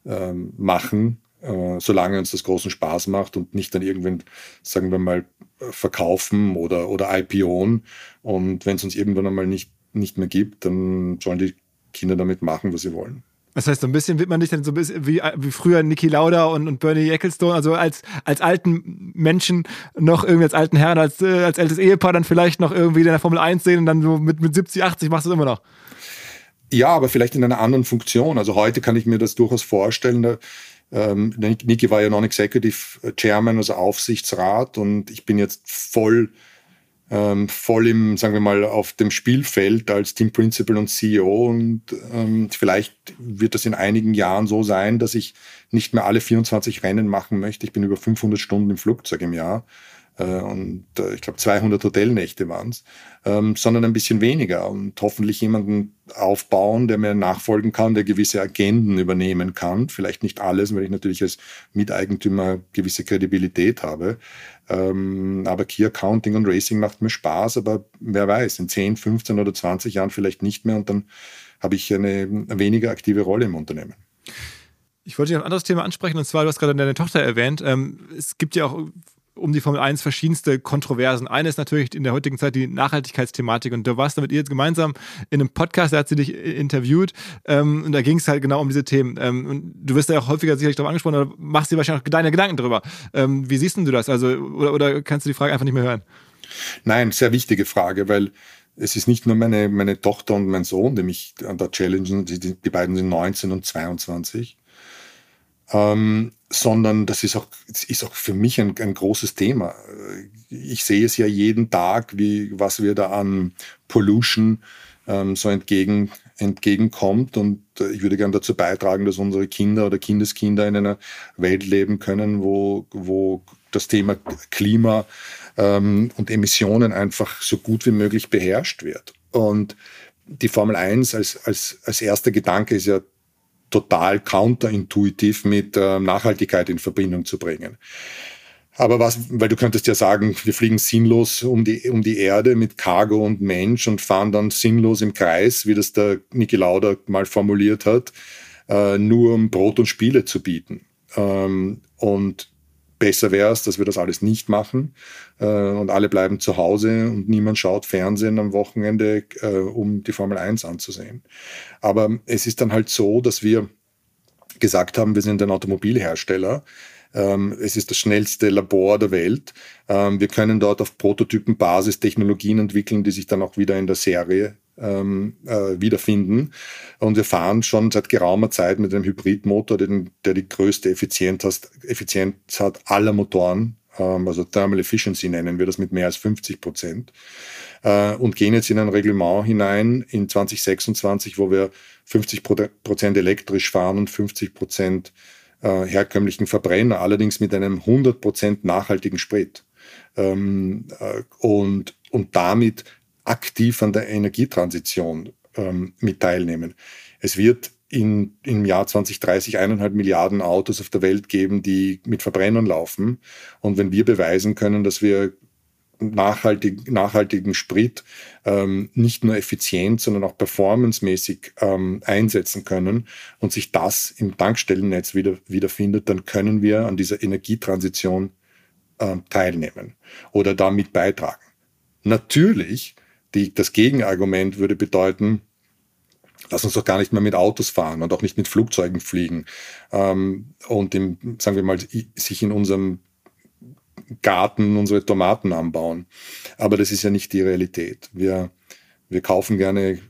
ähm, machen, äh, solange uns das großen Spaß macht und nicht dann irgendwann, sagen wir mal, verkaufen oder, oder IPOen. Und wenn es uns irgendwann einmal nicht, nicht mehr gibt, dann sollen die Kinder damit machen, was sie wollen. Das heißt, so ein bisschen wird man nicht dann so ein bisschen wie, wie früher Niki Lauda und, und Bernie Ecclestone, also als, als alten Menschen noch irgendwie als alten Herren, als, äh, als ältes Ehepaar dann vielleicht noch irgendwie in der Formel 1 sehen und dann so mit, mit 70, 80 machst du es immer noch. Ja, aber vielleicht in einer anderen Funktion. Also heute kann ich mir das durchaus vorstellen. Da, ähm, Niki war ja Non-Executive Chairman, also Aufsichtsrat, und ich bin jetzt voll, ähm, voll im, sagen wir mal, auf dem Spielfeld als Team Principal und CEO. Und ähm, vielleicht wird das in einigen Jahren so sein, dass ich nicht mehr alle 24 Rennen machen möchte. Ich bin über 500 Stunden im Flugzeug im Jahr. Äh, und äh, ich glaube 200 Hotelnächte waren es, ähm, sondern ein bisschen weniger und hoffentlich jemanden aufbauen, der mir nachfolgen kann, der gewisse Agenden übernehmen kann. Vielleicht nicht alles, weil ich natürlich als Miteigentümer gewisse Kredibilität habe. Ähm, aber Key Accounting und Racing macht mir Spaß, aber wer weiß, in 10, 15 oder 20 Jahren vielleicht nicht mehr und dann habe ich eine weniger aktive Rolle im Unternehmen. Ich wollte dich ein anderes Thema ansprechen, und zwar, du hast gerade deine Tochter erwähnt. Ähm, es gibt ja auch um die Formel 1 verschiedenste Kontroversen. Eine ist natürlich in der heutigen Zeit die Nachhaltigkeitsthematik und du warst damit ihr jetzt gemeinsam in einem Podcast, da hat sie dich interviewt ähm, und da ging es halt genau um diese Themen. Ähm, und du wirst ja auch häufiger sicherlich darauf angesprochen oder machst dir wahrscheinlich auch deine Gedanken darüber. Ähm, wie siehst du das? Also, oder, oder kannst du die Frage einfach nicht mehr hören? Nein, sehr wichtige Frage, weil es ist nicht nur meine, meine Tochter und mein Sohn, die mich der challengen, die, die beiden sind 19 und 22 ähm, sondern das ist auch, ist auch für mich ein, ein großes Thema. Ich sehe es ja jeden Tag, wie, was wir da an Pollution ähm, so entgegen entgegenkommt. Und äh, ich würde gerne dazu beitragen, dass unsere Kinder oder Kindeskinder in einer Welt leben können, wo, wo das Thema Klima ähm, und Emissionen einfach so gut wie möglich beherrscht wird. Und die Formel 1 als, als, als erster Gedanke ist ja total counterintuitiv mit äh, Nachhaltigkeit in Verbindung zu bringen. Aber was, weil du könntest ja sagen, wir fliegen sinnlos um die, um die Erde mit Cargo und Mensch und fahren dann sinnlos im Kreis, wie das der Niki Lauda mal formuliert hat, äh, nur um Brot und Spiele zu bieten. Ähm, und besser wäre es, dass wir das alles nicht machen äh, und alle bleiben zu Hause und niemand schaut Fernsehen am Wochenende, äh, um die Formel 1 anzusehen. Aber es ist dann halt so, dass wir gesagt haben, wir sind ein Automobilhersteller. Ähm, es ist das schnellste Labor der Welt. Ähm, wir können dort auf Prototypenbasis Technologien entwickeln, die sich dann auch wieder in der Serie ähm, äh, wiederfinden. Und wir fahren schon seit geraumer Zeit mit einem Hybridmotor, den, der die größte Effizienz hat, Effizienz hat aller Motoren, ähm, also Thermal Efficiency nennen wir das mit mehr als 50 Prozent. Äh, und gehen jetzt in ein Reglement hinein in 2026, wo wir 50 Prozent elektrisch fahren und 50 Prozent äh, herkömmlichen Verbrenner, allerdings mit einem 100 Prozent nachhaltigen Sprit. Ähm, äh, und, und damit aktiv an der Energietransition ähm, mit teilnehmen. Es wird in, im Jahr 2030 eineinhalb Milliarden Autos auf der Welt geben, die mit Verbrennern laufen. Und wenn wir beweisen können, dass wir nachhaltig, nachhaltigen Sprit ähm, nicht nur effizient, sondern auch performancemäßig ähm, einsetzen können und sich das im Tankstellennetz wieder, wiederfindet, dann können wir an dieser Energietransition ähm, teilnehmen oder damit beitragen. Natürlich die, das Gegenargument würde bedeuten, lass uns doch gar nicht mehr mit Autos fahren und auch nicht mit Flugzeugen fliegen ähm, und im, sagen wir mal, sich in unserem Garten unsere Tomaten anbauen. Aber das ist ja nicht die Realität. Wir, wir kaufen gerne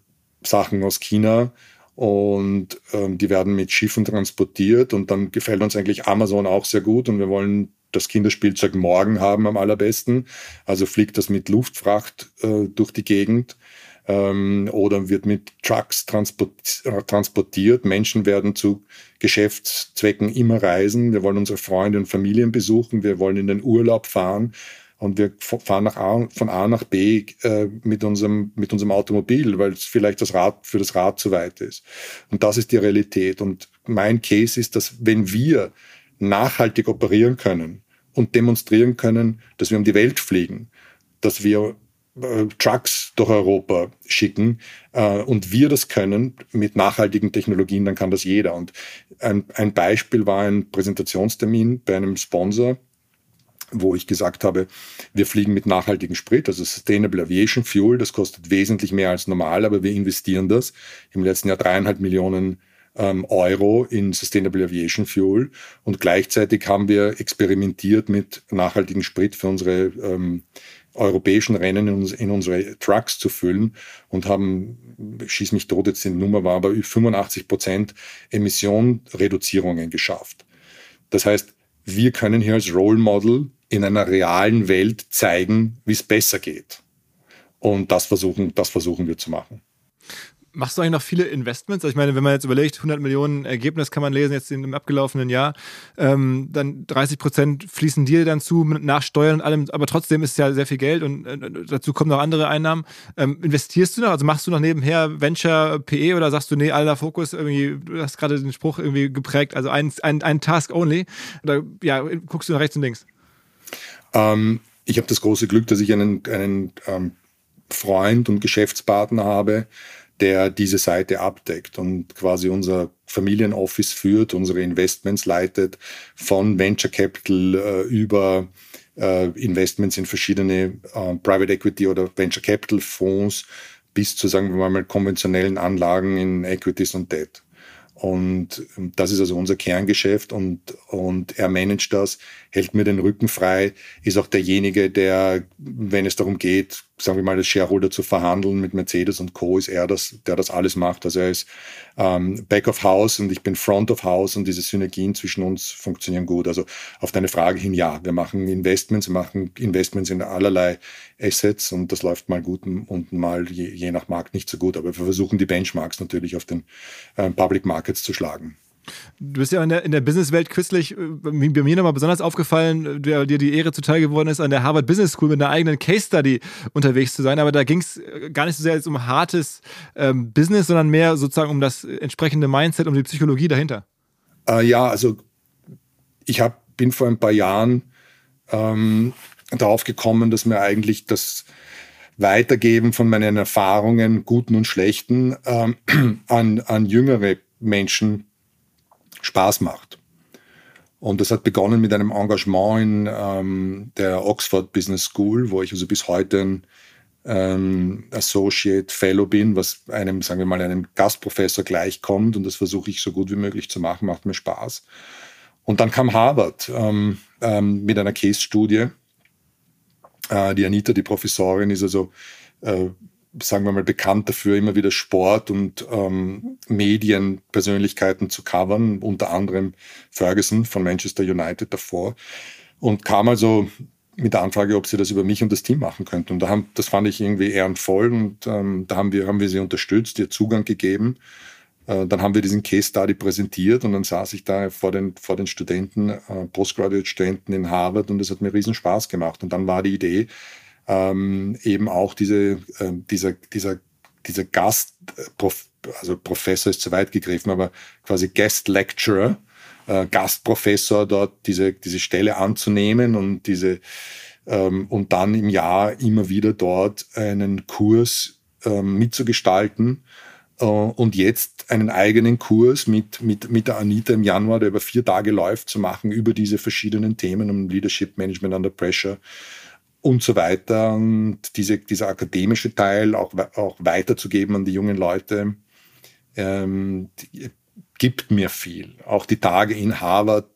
Sachen aus China und ähm, die werden mit Schiffen transportiert und dann gefällt uns eigentlich Amazon auch sehr gut und wir wollen das Kinderspielzeug morgen haben am allerbesten. Also fliegt das mit Luftfracht äh, durch die Gegend ähm, oder wird mit Trucks transportiert. Menschen werden zu Geschäftszwecken immer reisen. Wir wollen unsere Freunde und Familien besuchen. Wir wollen in den Urlaub fahren. Und wir fahren A, von A nach B äh, mit, unserem, mit unserem Automobil, weil es vielleicht das Rad für das Rad zu weit ist. Und das ist die Realität. Und mein Case ist, dass wenn wir nachhaltig operieren können, und demonstrieren können, dass wir um die Welt fliegen, dass wir äh, Trucks durch Europa schicken äh, und wir das können mit nachhaltigen Technologien, dann kann das jeder. Und ein, ein Beispiel war ein Präsentationstermin bei einem Sponsor, wo ich gesagt habe, wir fliegen mit nachhaltigem Sprit, also Sustainable Aviation Fuel, das kostet wesentlich mehr als normal, aber wir investieren das. Im letzten Jahr dreieinhalb Millionen ähm, Euro in Sustainable Aviation Fuel und gleichzeitig haben wir experimentiert mit nachhaltigem Sprit für unsere ähm, europäischen Rennen in, in, unsere Trucks zu füllen und haben, schieß mich tot, jetzt die Nummer war aber 85 Prozent Emissionreduzierungen geschafft. Das heißt, wir können hier als Role Model in einer realen Welt zeigen, wie es besser geht. Und das versuchen, das versuchen wir zu machen. Machst du eigentlich noch viele Investments? Also ich meine, wenn man jetzt überlegt, 100 Millionen Ergebnis kann man lesen jetzt im abgelaufenen Jahr, ähm, dann 30 Prozent fließen dir dann zu nach Steuern und allem, aber trotzdem ist es ja sehr viel Geld und äh, dazu kommen noch andere Einnahmen. Ähm, investierst du noch? Also machst du noch nebenher Venture PE oder sagst du, nee, aller Fokus irgendwie, du hast gerade den Spruch irgendwie geprägt, also ein, ein, ein Task only? Oder ja, guckst du nach rechts und links? Ähm, ich habe das große Glück, dass ich einen, einen ähm, Freund und Geschäftspartner habe, der diese Seite abdeckt und quasi unser Familienoffice führt, unsere Investments leitet, von Venture Capital äh, über äh, Investments in verschiedene äh, Private Equity oder Venture Capital Fonds bis zu, sagen wir mal, konventionellen Anlagen in Equities und Debt. Und ähm, das ist also unser Kerngeschäft und, und er managt das, hält mir den Rücken frei, ist auch derjenige, der, wenn es darum geht, sagen wir mal, als Shareholder zu verhandeln mit Mercedes und Co. ist er das, der das alles macht. Also er ist ähm, Back of House und ich bin Front of House und diese Synergien zwischen uns funktionieren gut. Also auf deine Frage hin, ja, wir machen Investments, wir machen Investments in allerlei Assets und das läuft mal gut und mal je, je nach Markt nicht so gut. Aber wir versuchen die Benchmarks natürlich auf den äh, Public Markets zu schlagen. Du bist ja in der, in der Businesswelt kürzlich, äh, bei mir nochmal besonders aufgefallen, der dir die Ehre zuteil geworden ist, an der Harvard Business School mit einer eigenen Case Study unterwegs zu sein. Aber da ging es äh, gar nicht so sehr um hartes ähm, Business, sondern mehr sozusagen um das entsprechende Mindset, um die Psychologie dahinter. Äh, ja, also ich hab, bin vor ein paar Jahren ähm, darauf gekommen, dass mir eigentlich das Weitergeben von meinen Erfahrungen, guten und schlechten, ähm, an, an jüngere Menschen Spaß macht. Und das hat begonnen mit einem Engagement in ähm, der Oxford Business School, wo ich also bis heute ein ähm, Associate Fellow bin, was einem, sagen wir mal, einem Gastprofessor gleichkommt. Und das versuche ich so gut wie möglich zu machen, macht mir Spaß. Und dann kam Harvard ähm, ähm, mit einer Case-Studie. Äh, die Anita, die Professorin, ist also äh, sagen wir mal, bekannt dafür, immer wieder Sport und ähm, Medienpersönlichkeiten zu covern, unter anderem Ferguson von Manchester United davor. Und kam also mit der Anfrage, ob sie das über mich und das Team machen könnten. Und da haben, das fand ich irgendwie ehrenvoll und ähm, da haben wir, haben wir sie unterstützt, ihr Zugang gegeben. Äh, dann haben wir diesen Case Study präsentiert und dann saß ich da vor den, vor den Studenten, äh, Postgraduate-Studenten in Harvard und es hat mir riesen Spaß gemacht. Und dann war die Idee, ähm, eben auch diese, äh, dieser, dieser, dieser Gast, äh, also Professor ist zu weit gegriffen, aber quasi Guest Lecturer, äh, Gastprofessor dort diese, diese Stelle anzunehmen und diese ähm, und dann im Jahr immer wieder dort einen Kurs ähm, mitzugestalten. Äh, und jetzt einen eigenen Kurs mit, mit, mit der Anita im Januar, der über vier Tage läuft, zu machen über diese verschiedenen Themen um Leadership Management under Pressure und so weiter. Und diese, dieser akademische Teil auch, auch weiterzugeben an die jungen Leute, ähm, die, gibt mir viel. Auch die Tage in Harvard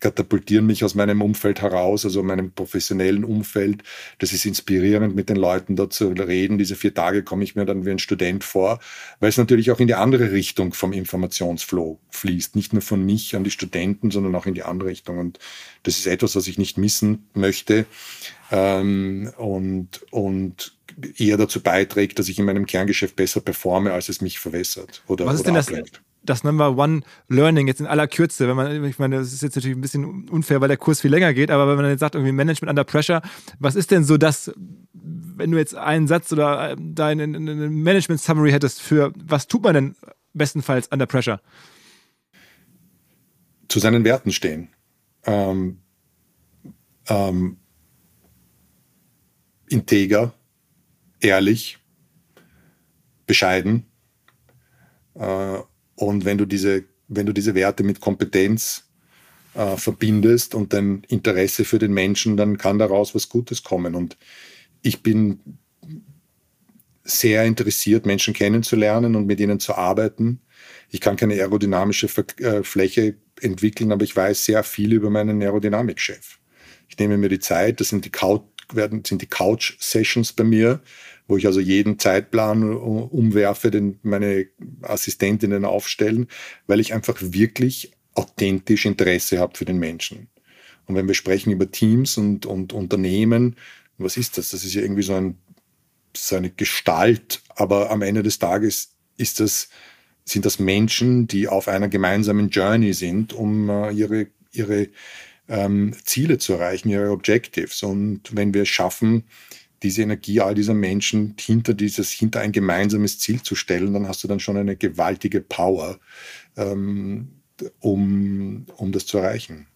katapultieren mich aus meinem Umfeld heraus, also meinem professionellen Umfeld. Das ist inspirierend, mit den Leuten dort zu reden. Diese vier Tage komme ich mir dann wie ein Student vor, weil es natürlich auch in die andere Richtung vom Informationsflow fließt. Nicht nur von mich an die Studenten, sondern auch in die andere Richtung. Und das ist etwas, was ich nicht missen möchte ähm, und, und eher dazu beiträgt, dass ich in meinem Kerngeschäft besser performe, als es mich verwässert oder, was ist oder denn ablenkt. das? Das Number One Learning jetzt in aller Kürze, wenn man, ich meine, das ist jetzt natürlich ein bisschen unfair, weil der Kurs viel länger geht, aber wenn man jetzt sagt, irgendwie Management under Pressure, was ist denn so das, wenn du jetzt einen Satz oder deine Management Summary hättest für, was tut man denn bestenfalls under Pressure? Zu seinen Werten stehen. Ähm, ähm, integer, ehrlich, bescheiden, äh, und wenn du diese, wenn du diese Werte mit Kompetenz äh, verbindest und dein Interesse für den Menschen, dann kann daraus was Gutes kommen. Und ich bin sehr interessiert, Menschen kennenzulernen und mit ihnen zu arbeiten. Ich kann keine aerodynamische äh, Fläche entwickeln, aber ich weiß sehr viel über meinen Aerodynamikchef. Ich nehme mir die Zeit, das sind die Couch, werden, sind die Couch-Sessions bei mir, wo ich also jeden Zeitplan umwerfe, den meine Assistentinnen aufstellen, weil ich einfach wirklich authentisch Interesse habe für den Menschen. Und wenn wir sprechen über Teams und, und Unternehmen, was ist das? Das ist ja irgendwie so, ein, so eine Gestalt, aber am Ende des Tages ist das, sind das Menschen, die auf einer gemeinsamen Journey sind, um uh, ihre, ihre ähm, Ziele zu erreichen, ihre Objectives. Und wenn wir es schaffen, diese Energie all dieser Menschen hinter dieses, hinter ein gemeinsames Ziel zu stellen, dann hast du dann schon eine gewaltige Power, ähm, um, um das zu erreichen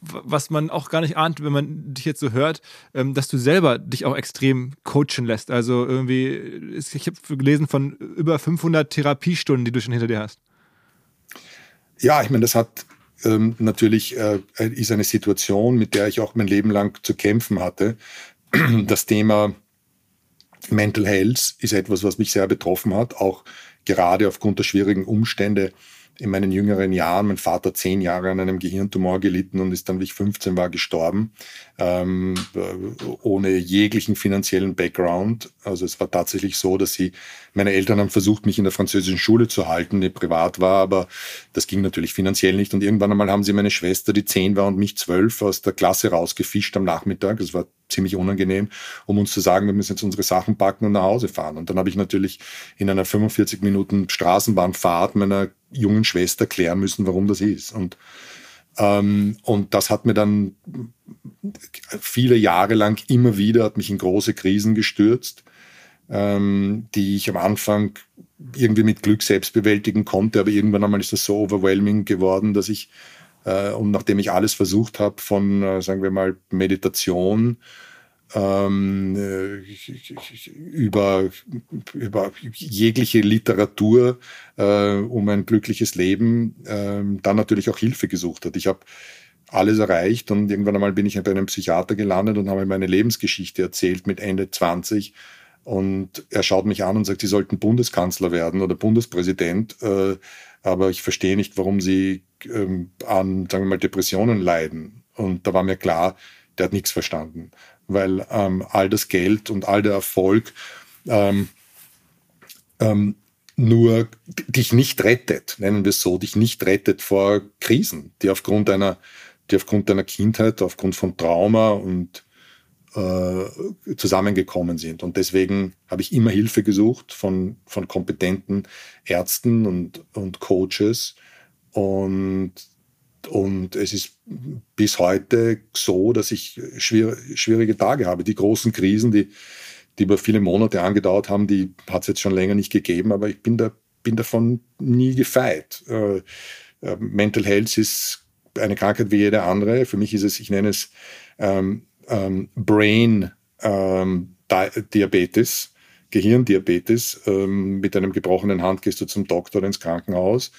was man auch gar nicht ahnt, wenn man dich jetzt so hört, ähm, dass du selber dich auch extrem coachen lässt. Also irgendwie, ich habe gelesen von über 500 Therapiestunden, die du schon hinter dir hast. Ja, ich meine, das hat ähm, natürlich äh, ist eine Situation, mit der ich auch mein Leben lang zu kämpfen hatte das Thema Mental Health ist etwas, was mich sehr betroffen hat, auch gerade aufgrund der schwierigen Umstände in meinen jüngeren Jahren, mein Vater zehn Jahre an einem Gehirntumor gelitten und ist dann, wie ich 15 war, gestorben, ähm, ohne jeglichen finanziellen Background. Also es war tatsächlich so, dass sie, meine Eltern haben versucht, mich in der französischen Schule zu halten, die privat war, aber das ging natürlich finanziell nicht. Und irgendwann einmal haben sie meine Schwester, die zehn war und mich zwölf, aus der Klasse rausgefischt am Nachmittag. Das war ziemlich unangenehm, um uns zu sagen, wir müssen jetzt unsere Sachen packen und nach Hause fahren. Und dann habe ich natürlich in einer 45 Minuten Straßenbahnfahrt meiner jungen Schwester klären müssen, warum das ist. Und, ähm, und das hat mir dann viele Jahre lang immer wieder, hat mich in große Krisen gestürzt, ähm, die ich am Anfang irgendwie mit Glück selbst bewältigen konnte, aber irgendwann einmal ist das so overwhelming geworden, dass ich, äh, und nachdem ich alles versucht habe, von, äh, sagen wir mal, Meditation, über, über jegliche Literatur äh, um ein glückliches Leben äh, dann natürlich auch Hilfe gesucht hat. Ich habe alles erreicht und irgendwann einmal bin ich bei einem Psychiater gelandet und habe meine Lebensgeschichte erzählt mit Ende 20 und er schaut mich an und sagt, Sie sollten Bundeskanzler werden oder Bundespräsident, äh, aber ich verstehe nicht, warum Sie ähm, an, sagen wir mal, Depressionen leiden. Und da war mir klar, der hat nichts verstanden weil ähm, all das Geld und all der Erfolg ähm, ähm, nur dich nicht rettet, nennen wir es so, dich nicht rettet vor Krisen, die aufgrund einer, die aufgrund deiner Kindheit, aufgrund von Trauma und äh, zusammengekommen sind. Und deswegen habe ich immer Hilfe gesucht von, von kompetenten Ärzten und, und Coaches. Und und es ist bis heute so, dass ich schwierige Tage habe. Die großen Krisen, die, die über viele Monate angedauert haben, die hat es jetzt schon länger nicht gegeben, aber ich bin, da, bin davon nie gefeit. Äh, äh, Mental Health ist eine Krankheit wie jede andere. Für mich ist es, ich nenne es ähm, ähm, Brain ähm, Diabetes. Gehirndiabetes. Ähm, mit einem gebrochenen Hand gehst du zum Doktor ins Krankenhaus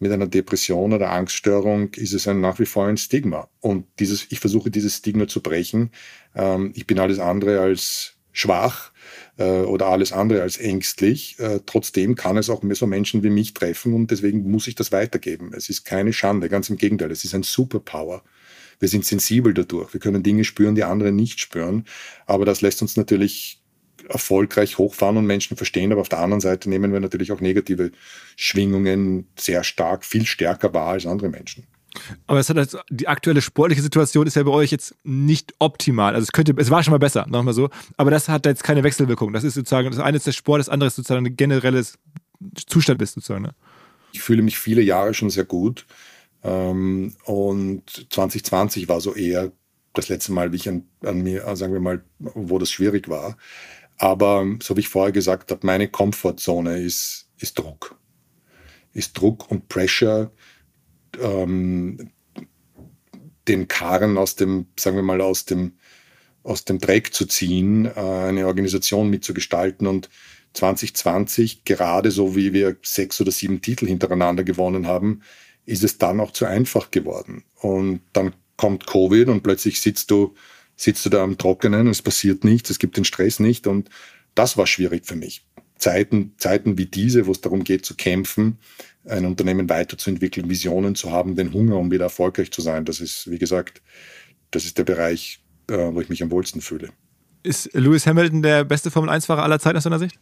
mit einer Depression oder Angststörung ist es ein, nach wie vor ein Stigma. Und dieses, ich versuche dieses Stigma zu brechen. Ähm, ich bin alles andere als schwach äh, oder alles andere als ängstlich. Äh, trotzdem kann es auch so Menschen wie mich treffen und deswegen muss ich das weitergeben. Es ist keine Schande, ganz im Gegenteil, es ist ein Superpower. Wir sind sensibel dadurch. Wir können Dinge spüren, die andere nicht spüren. Aber das lässt uns natürlich erfolgreich hochfahren und Menschen verstehen, aber auf der anderen Seite nehmen wir natürlich auch negative Schwingungen sehr stark, viel stärker wahr als andere Menschen. Aber es hat also, die aktuelle sportliche Situation ist ja bei euch jetzt nicht optimal. Also es könnte, es war schon mal besser, nochmal so. Aber das hat jetzt keine Wechselwirkung. Das ist sozusagen, das eine ist der Sport, das andere ist sozusagen ein generelles Zustand ist sozusagen. Ne? Ich fühle mich viele Jahre schon sehr gut. Ähm, und 2020 war so eher das letzte Mal, wie ich an, an mir, sagen wir mal, wo das schwierig war. Aber so wie ich vorher gesagt habe, meine Komfortzone ist, ist Druck. Ist Druck und Pressure, ähm, den Karren aus dem, sagen wir mal, aus dem, aus dem Dreck zu ziehen, äh, eine Organisation mitzugestalten und 2020, gerade so wie wir sechs oder sieben Titel hintereinander gewonnen haben, ist es dann auch zu einfach geworden. Und dann kommt Covid und plötzlich sitzt du sitzt du da am Trockenen, es passiert nichts, es gibt den Stress nicht und das war schwierig für mich. Zeiten, Zeiten wie diese, wo es darum geht zu kämpfen, ein Unternehmen weiterzuentwickeln, Visionen zu haben, den Hunger, um wieder erfolgreich zu sein, das ist, wie gesagt, das ist der Bereich, äh, wo ich mich am wohlsten fühle. Ist Lewis Hamilton der beste Formel-1-Fahrer aller Zeiten aus deiner Sicht?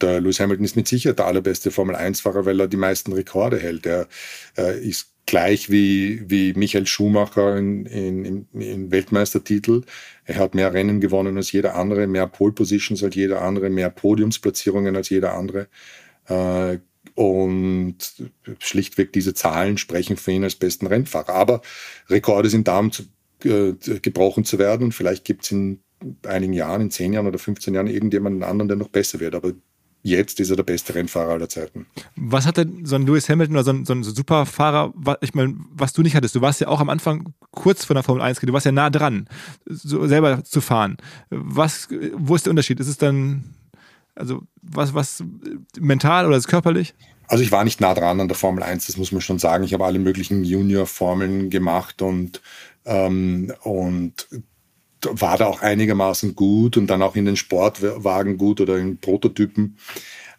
Der Lewis Hamilton ist mit Sicherheit der allerbeste Formel-1-Fahrer, weil er die meisten Rekorde hält. Er äh, ist gleich wie, wie Michael Schumacher in, in, in Weltmeistertitel. Er hat mehr Rennen gewonnen als jeder andere, mehr Pole Positions als jeder andere, mehr Podiumsplatzierungen als jeder andere. Äh, und schlichtweg diese Zahlen sprechen für ihn als besten Rennfahrer. Aber Rekorde sind da, um zu, äh, gebrochen zu werden. Und vielleicht gibt es in einigen Jahren, in zehn Jahren oder 15 Jahren irgendjemanden anderen, der noch besser wird. Aber jetzt ist er der beste Rennfahrer aller Zeiten. Was hat denn so ein Lewis Hamilton oder so ein, so ein Superfahrer, was, ich meine, was du nicht hattest? Du warst ja auch am Anfang kurz vor der Formel 1, du warst ja nah dran, so selber zu fahren. Was, wo ist der Unterschied? Ist es dann, also was, was mental oder ist es körperlich? Also ich war nicht nah dran an der Formel 1, das muss man schon sagen. Ich habe alle möglichen Junior-Formeln gemacht und, ähm, und war da auch einigermaßen gut und dann auch in den Sportwagen gut oder in Prototypen.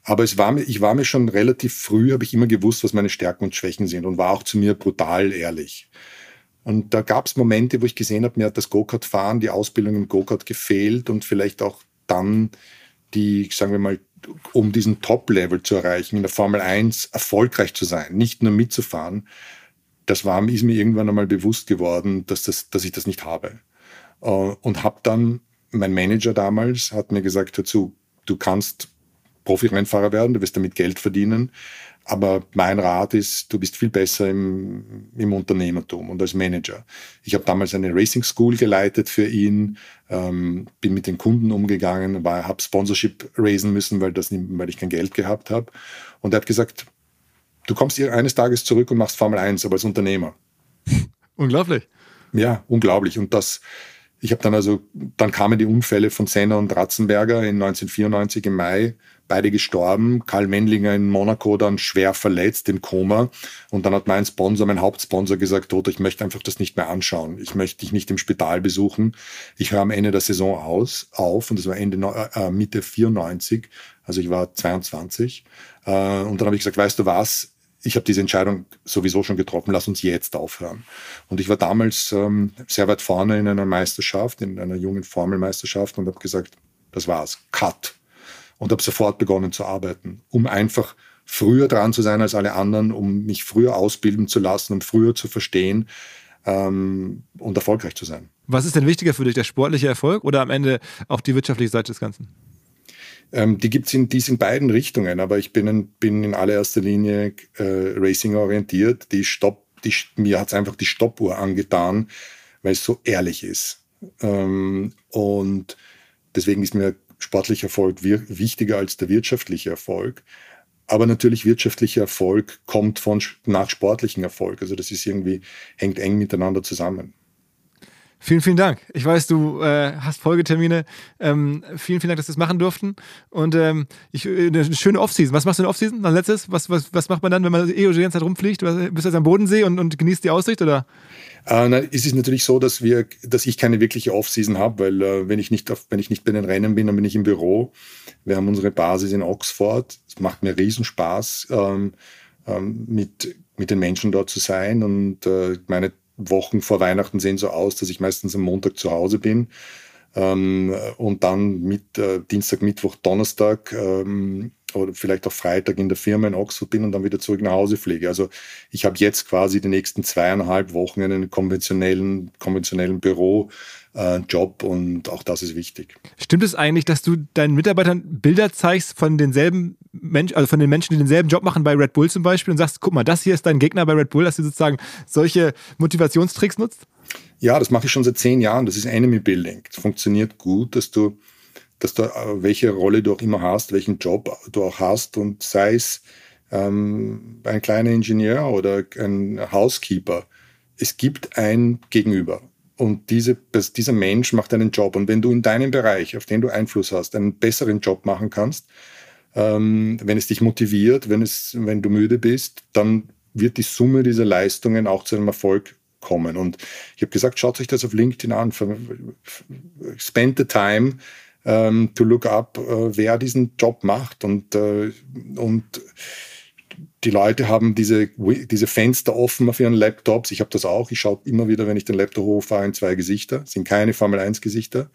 Aber es war ich war mir schon relativ früh, habe ich immer gewusst, was meine Stärken und Schwächen sind und war auch zu mir brutal ehrlich. Und da gab es Momente, wo ich gesehen habe, mir hat das Go-Kart-Fahren, die Ausbildung im Go-Kart gefehlt und vielleicht auch dann die, sagen wir mal, um diesen Top-Level zu erreichen, in der Formel 1 erfolgreich zu sein, nicht nur mitzufahren, das war, ist mir irgendwann einmal bewusst geworden, dass, das, dass ich das nicht habe. Äh, und habe dann, mein Manager damals hat mir gesagt dazu, du kannst Profi-Rennfahrer werden, du wirst damit Geld verdienen. Aber mein Rat ist, du bist viel besser im, im Unternehmertum und als Manager. Ich habe damals eine Racing School geleitet für ihn, ähm, bin mit den Kunden umgegangen, habe Sponsorship raisen müssen, weil, das, weil ich kein Geld gehabt habe. Und er hat gesagt, du kommst eines Tages zurück und machst Formel 1, aber als Unternehmer. Unglaublich. Ja, unglaublich. Und das, ich habe dann also, dann kamen die Unfälle von Senna und Ratzenberger in 1994 im Mai, beide gestorben. Karl Mendlinger in Monaco dann schwer verletzt im Koma. Und dann hat mein Sponsor, mein Hauptsponsor gesagt, Toto, ich möchte einfach das nicht mehr anschauen. Ich möchte dich nicht im Spital besuchen. Ich höre am Ende der Saison aus, auf. Und das war Ende, äh, Mitte 94. Also ich war 22. Äh, und dann habe ich gesagt, weißt du was? Ich habe diese Entscheidung sowieso schon getroffen, lass uns jetzt aufhören. Und ich war damals ähm, sehr weit vorne in einer Meisterschaft, in einer jungen Formelmeisterschaft und habe gesagt, das war's, cut. Und habe sofort begonnen zu arbeiten, um einfach früher dran zu sein als alle anderen, um mich früher ausbilden zu lassen, um früher zu verstehen ähm, und erfolgreich zu sein. Was ist denn wichtiger für dich, der sportliche Erfolg oder am Ende auch die wirtschaftliche Seite des Ganzen? Ähm, die gibt es in diesen beiden Richtungen, aber ich bin, in, bin in allererster Linie äh, Racing orientiert. Die Stopp, die, mir hat es einfach die Stoppuhr angetan, weil es so ehrlich ist. Ähm, und deswegen ist mir sportlicher Erfolg wichtiger als der wirtschaftliche Erfolg. Aber natürlich wirtschaftlicher Erfolg kommt von nach sportlichem Erfolg. Also das ist irgendwie, hängt eng miteinander zusammen. Vielen, vielen Dank. Ich weiß, du äh, hast Folgetermine. Ähm, vielen, vielen Dank, dass wir das machen durften. Und ähm, ich, äh, eine schöne Offseason. Was machst du in Offseason? Als letztes? Was, was, was macht man dann, wenn man eh die ganze Zeit rumfliegt? Bist du jetzt am Bodensee und, und genießt die Aussicht? Oder? Äh, na, es ist natürlich so, dass wir, dass ich keine wirkliche Offseason habe, weil äh, wenn ich nicht auf, wenn ich nicht bei den Rennen bin, dann bin ich im Büro. Wir haben unsere Basis in Oxford. Es macht mir Riesenspaß, ähm, ähm, mit, mit den Menschen dort zu sein. Und äh, meine Wochen vor Weihnachten sehen so aus, dass ich meistens am Montag zu Hause bin ähm, und dann mit äh, Dienstag, Mittwoch, Donnerstag ähm, oder vielleicht auch Freitag in der Firma in Oxford bin und dann wieder zurück nach Hause fliege. Also ich habe jetzt quasi die nächsten zweieinhalb Wochen einen konventionellen, konventionellen Büro äh, Job und auch das ist wichtig. Stimmt es eigentlich, dass du deinen Mitarbeitern Bilder zeigst von denselben Menschen, also von den Menschen, die denselben Job machen bei Red Bull zum Beispiel und sagst, guck mal, das hier ist dein Gegner bei Red Bull, dass du sozusagen solche Motivationstricks nutzt? Ja, das mache ich schon seit zehn Jahren. Das ist Enemy Building. Das funktioniert gut, dass du, dass du, äh, welche Rolle du auch immer hast, welchen Job du auch hast und sei es ähm, ein kleiner Ingenieur oder ein Housekeeper. Es gibt ein Gegenüber. Und diese, dieser Mensch macht einen Job. Und wenn du in deinem Bereich, auf den du Einfluss hast, einen besseren Job machen kannst, ähm, wenn es dich motiviert, wenn, es, wenn du müde bist, dann wird die Summe dieser Leistungen auch zu einem Erfolg kommen. Und ich habe gesagt, schaut euch das auf LinkedIn an. Spend the time ähm, to look up, uh, wer diesen Job macht. Und, uh, und die Leute haben diese, diese Fenster offen auf ihren Laptops. Ich habe das auch. Ich schaue immer wieder, wenn ich den Laptop hochfahre, in zwei Gesichter. Das sind keine Formel 1 Gesichter.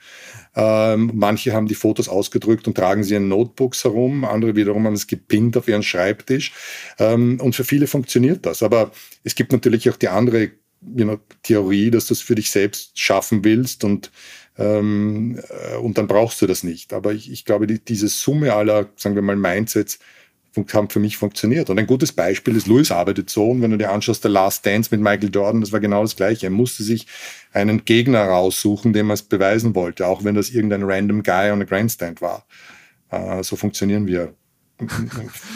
Ähm, manche haben die Fotos ausgedrückt und tragen sie in Notebooks herum. Andere wiederum haben es gepinnt auf ihren Schreibtisch. Ähm, und für viele funktioniert das. Aber es gibt natürlich auch die andere you know, Theorie, dass du es für dich selbst schaffen willst und ähm, äh, und dann brauchst du das nicht. Aber ich, ich glaube, die, diese Summe aller, sagen wir mal, Mindsets haben für mich funktioniert. Und ein gutes Beispiel ist, Lewis arbeitet so, und wenn du dir anschaust, der Last Dance mit Michael Jordan, das war genau das Gleiche. Er musste sich einen Gegner raussuchen, dem er es beweisen wollte, auch wenn das irgendein random Guy on a Grandstand war. Äh, so funktionieren wir.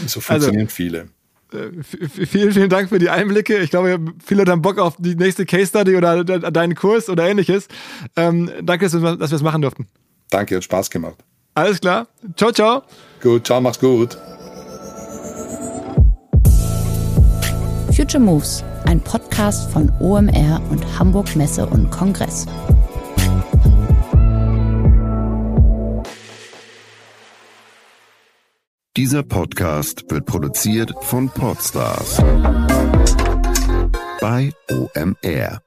So funktionieren also, viele. Äh, vielen, vielen Dank für die Einblicke. Ich glaube, viele haben Bock auf die nächste Case Study oder deinen Kurs oder ähnliches. Ähm, danke, dass wir es machen durften. Danke, hat Spaß gemacht. Alles klar. Ciao, ciao. Gut, ciao, mach's gut. Future Moves, ein Podcast von OMR und Hamburg Messe und Kongress. Dieser Podcast wird produziert von Podstars bei OMR.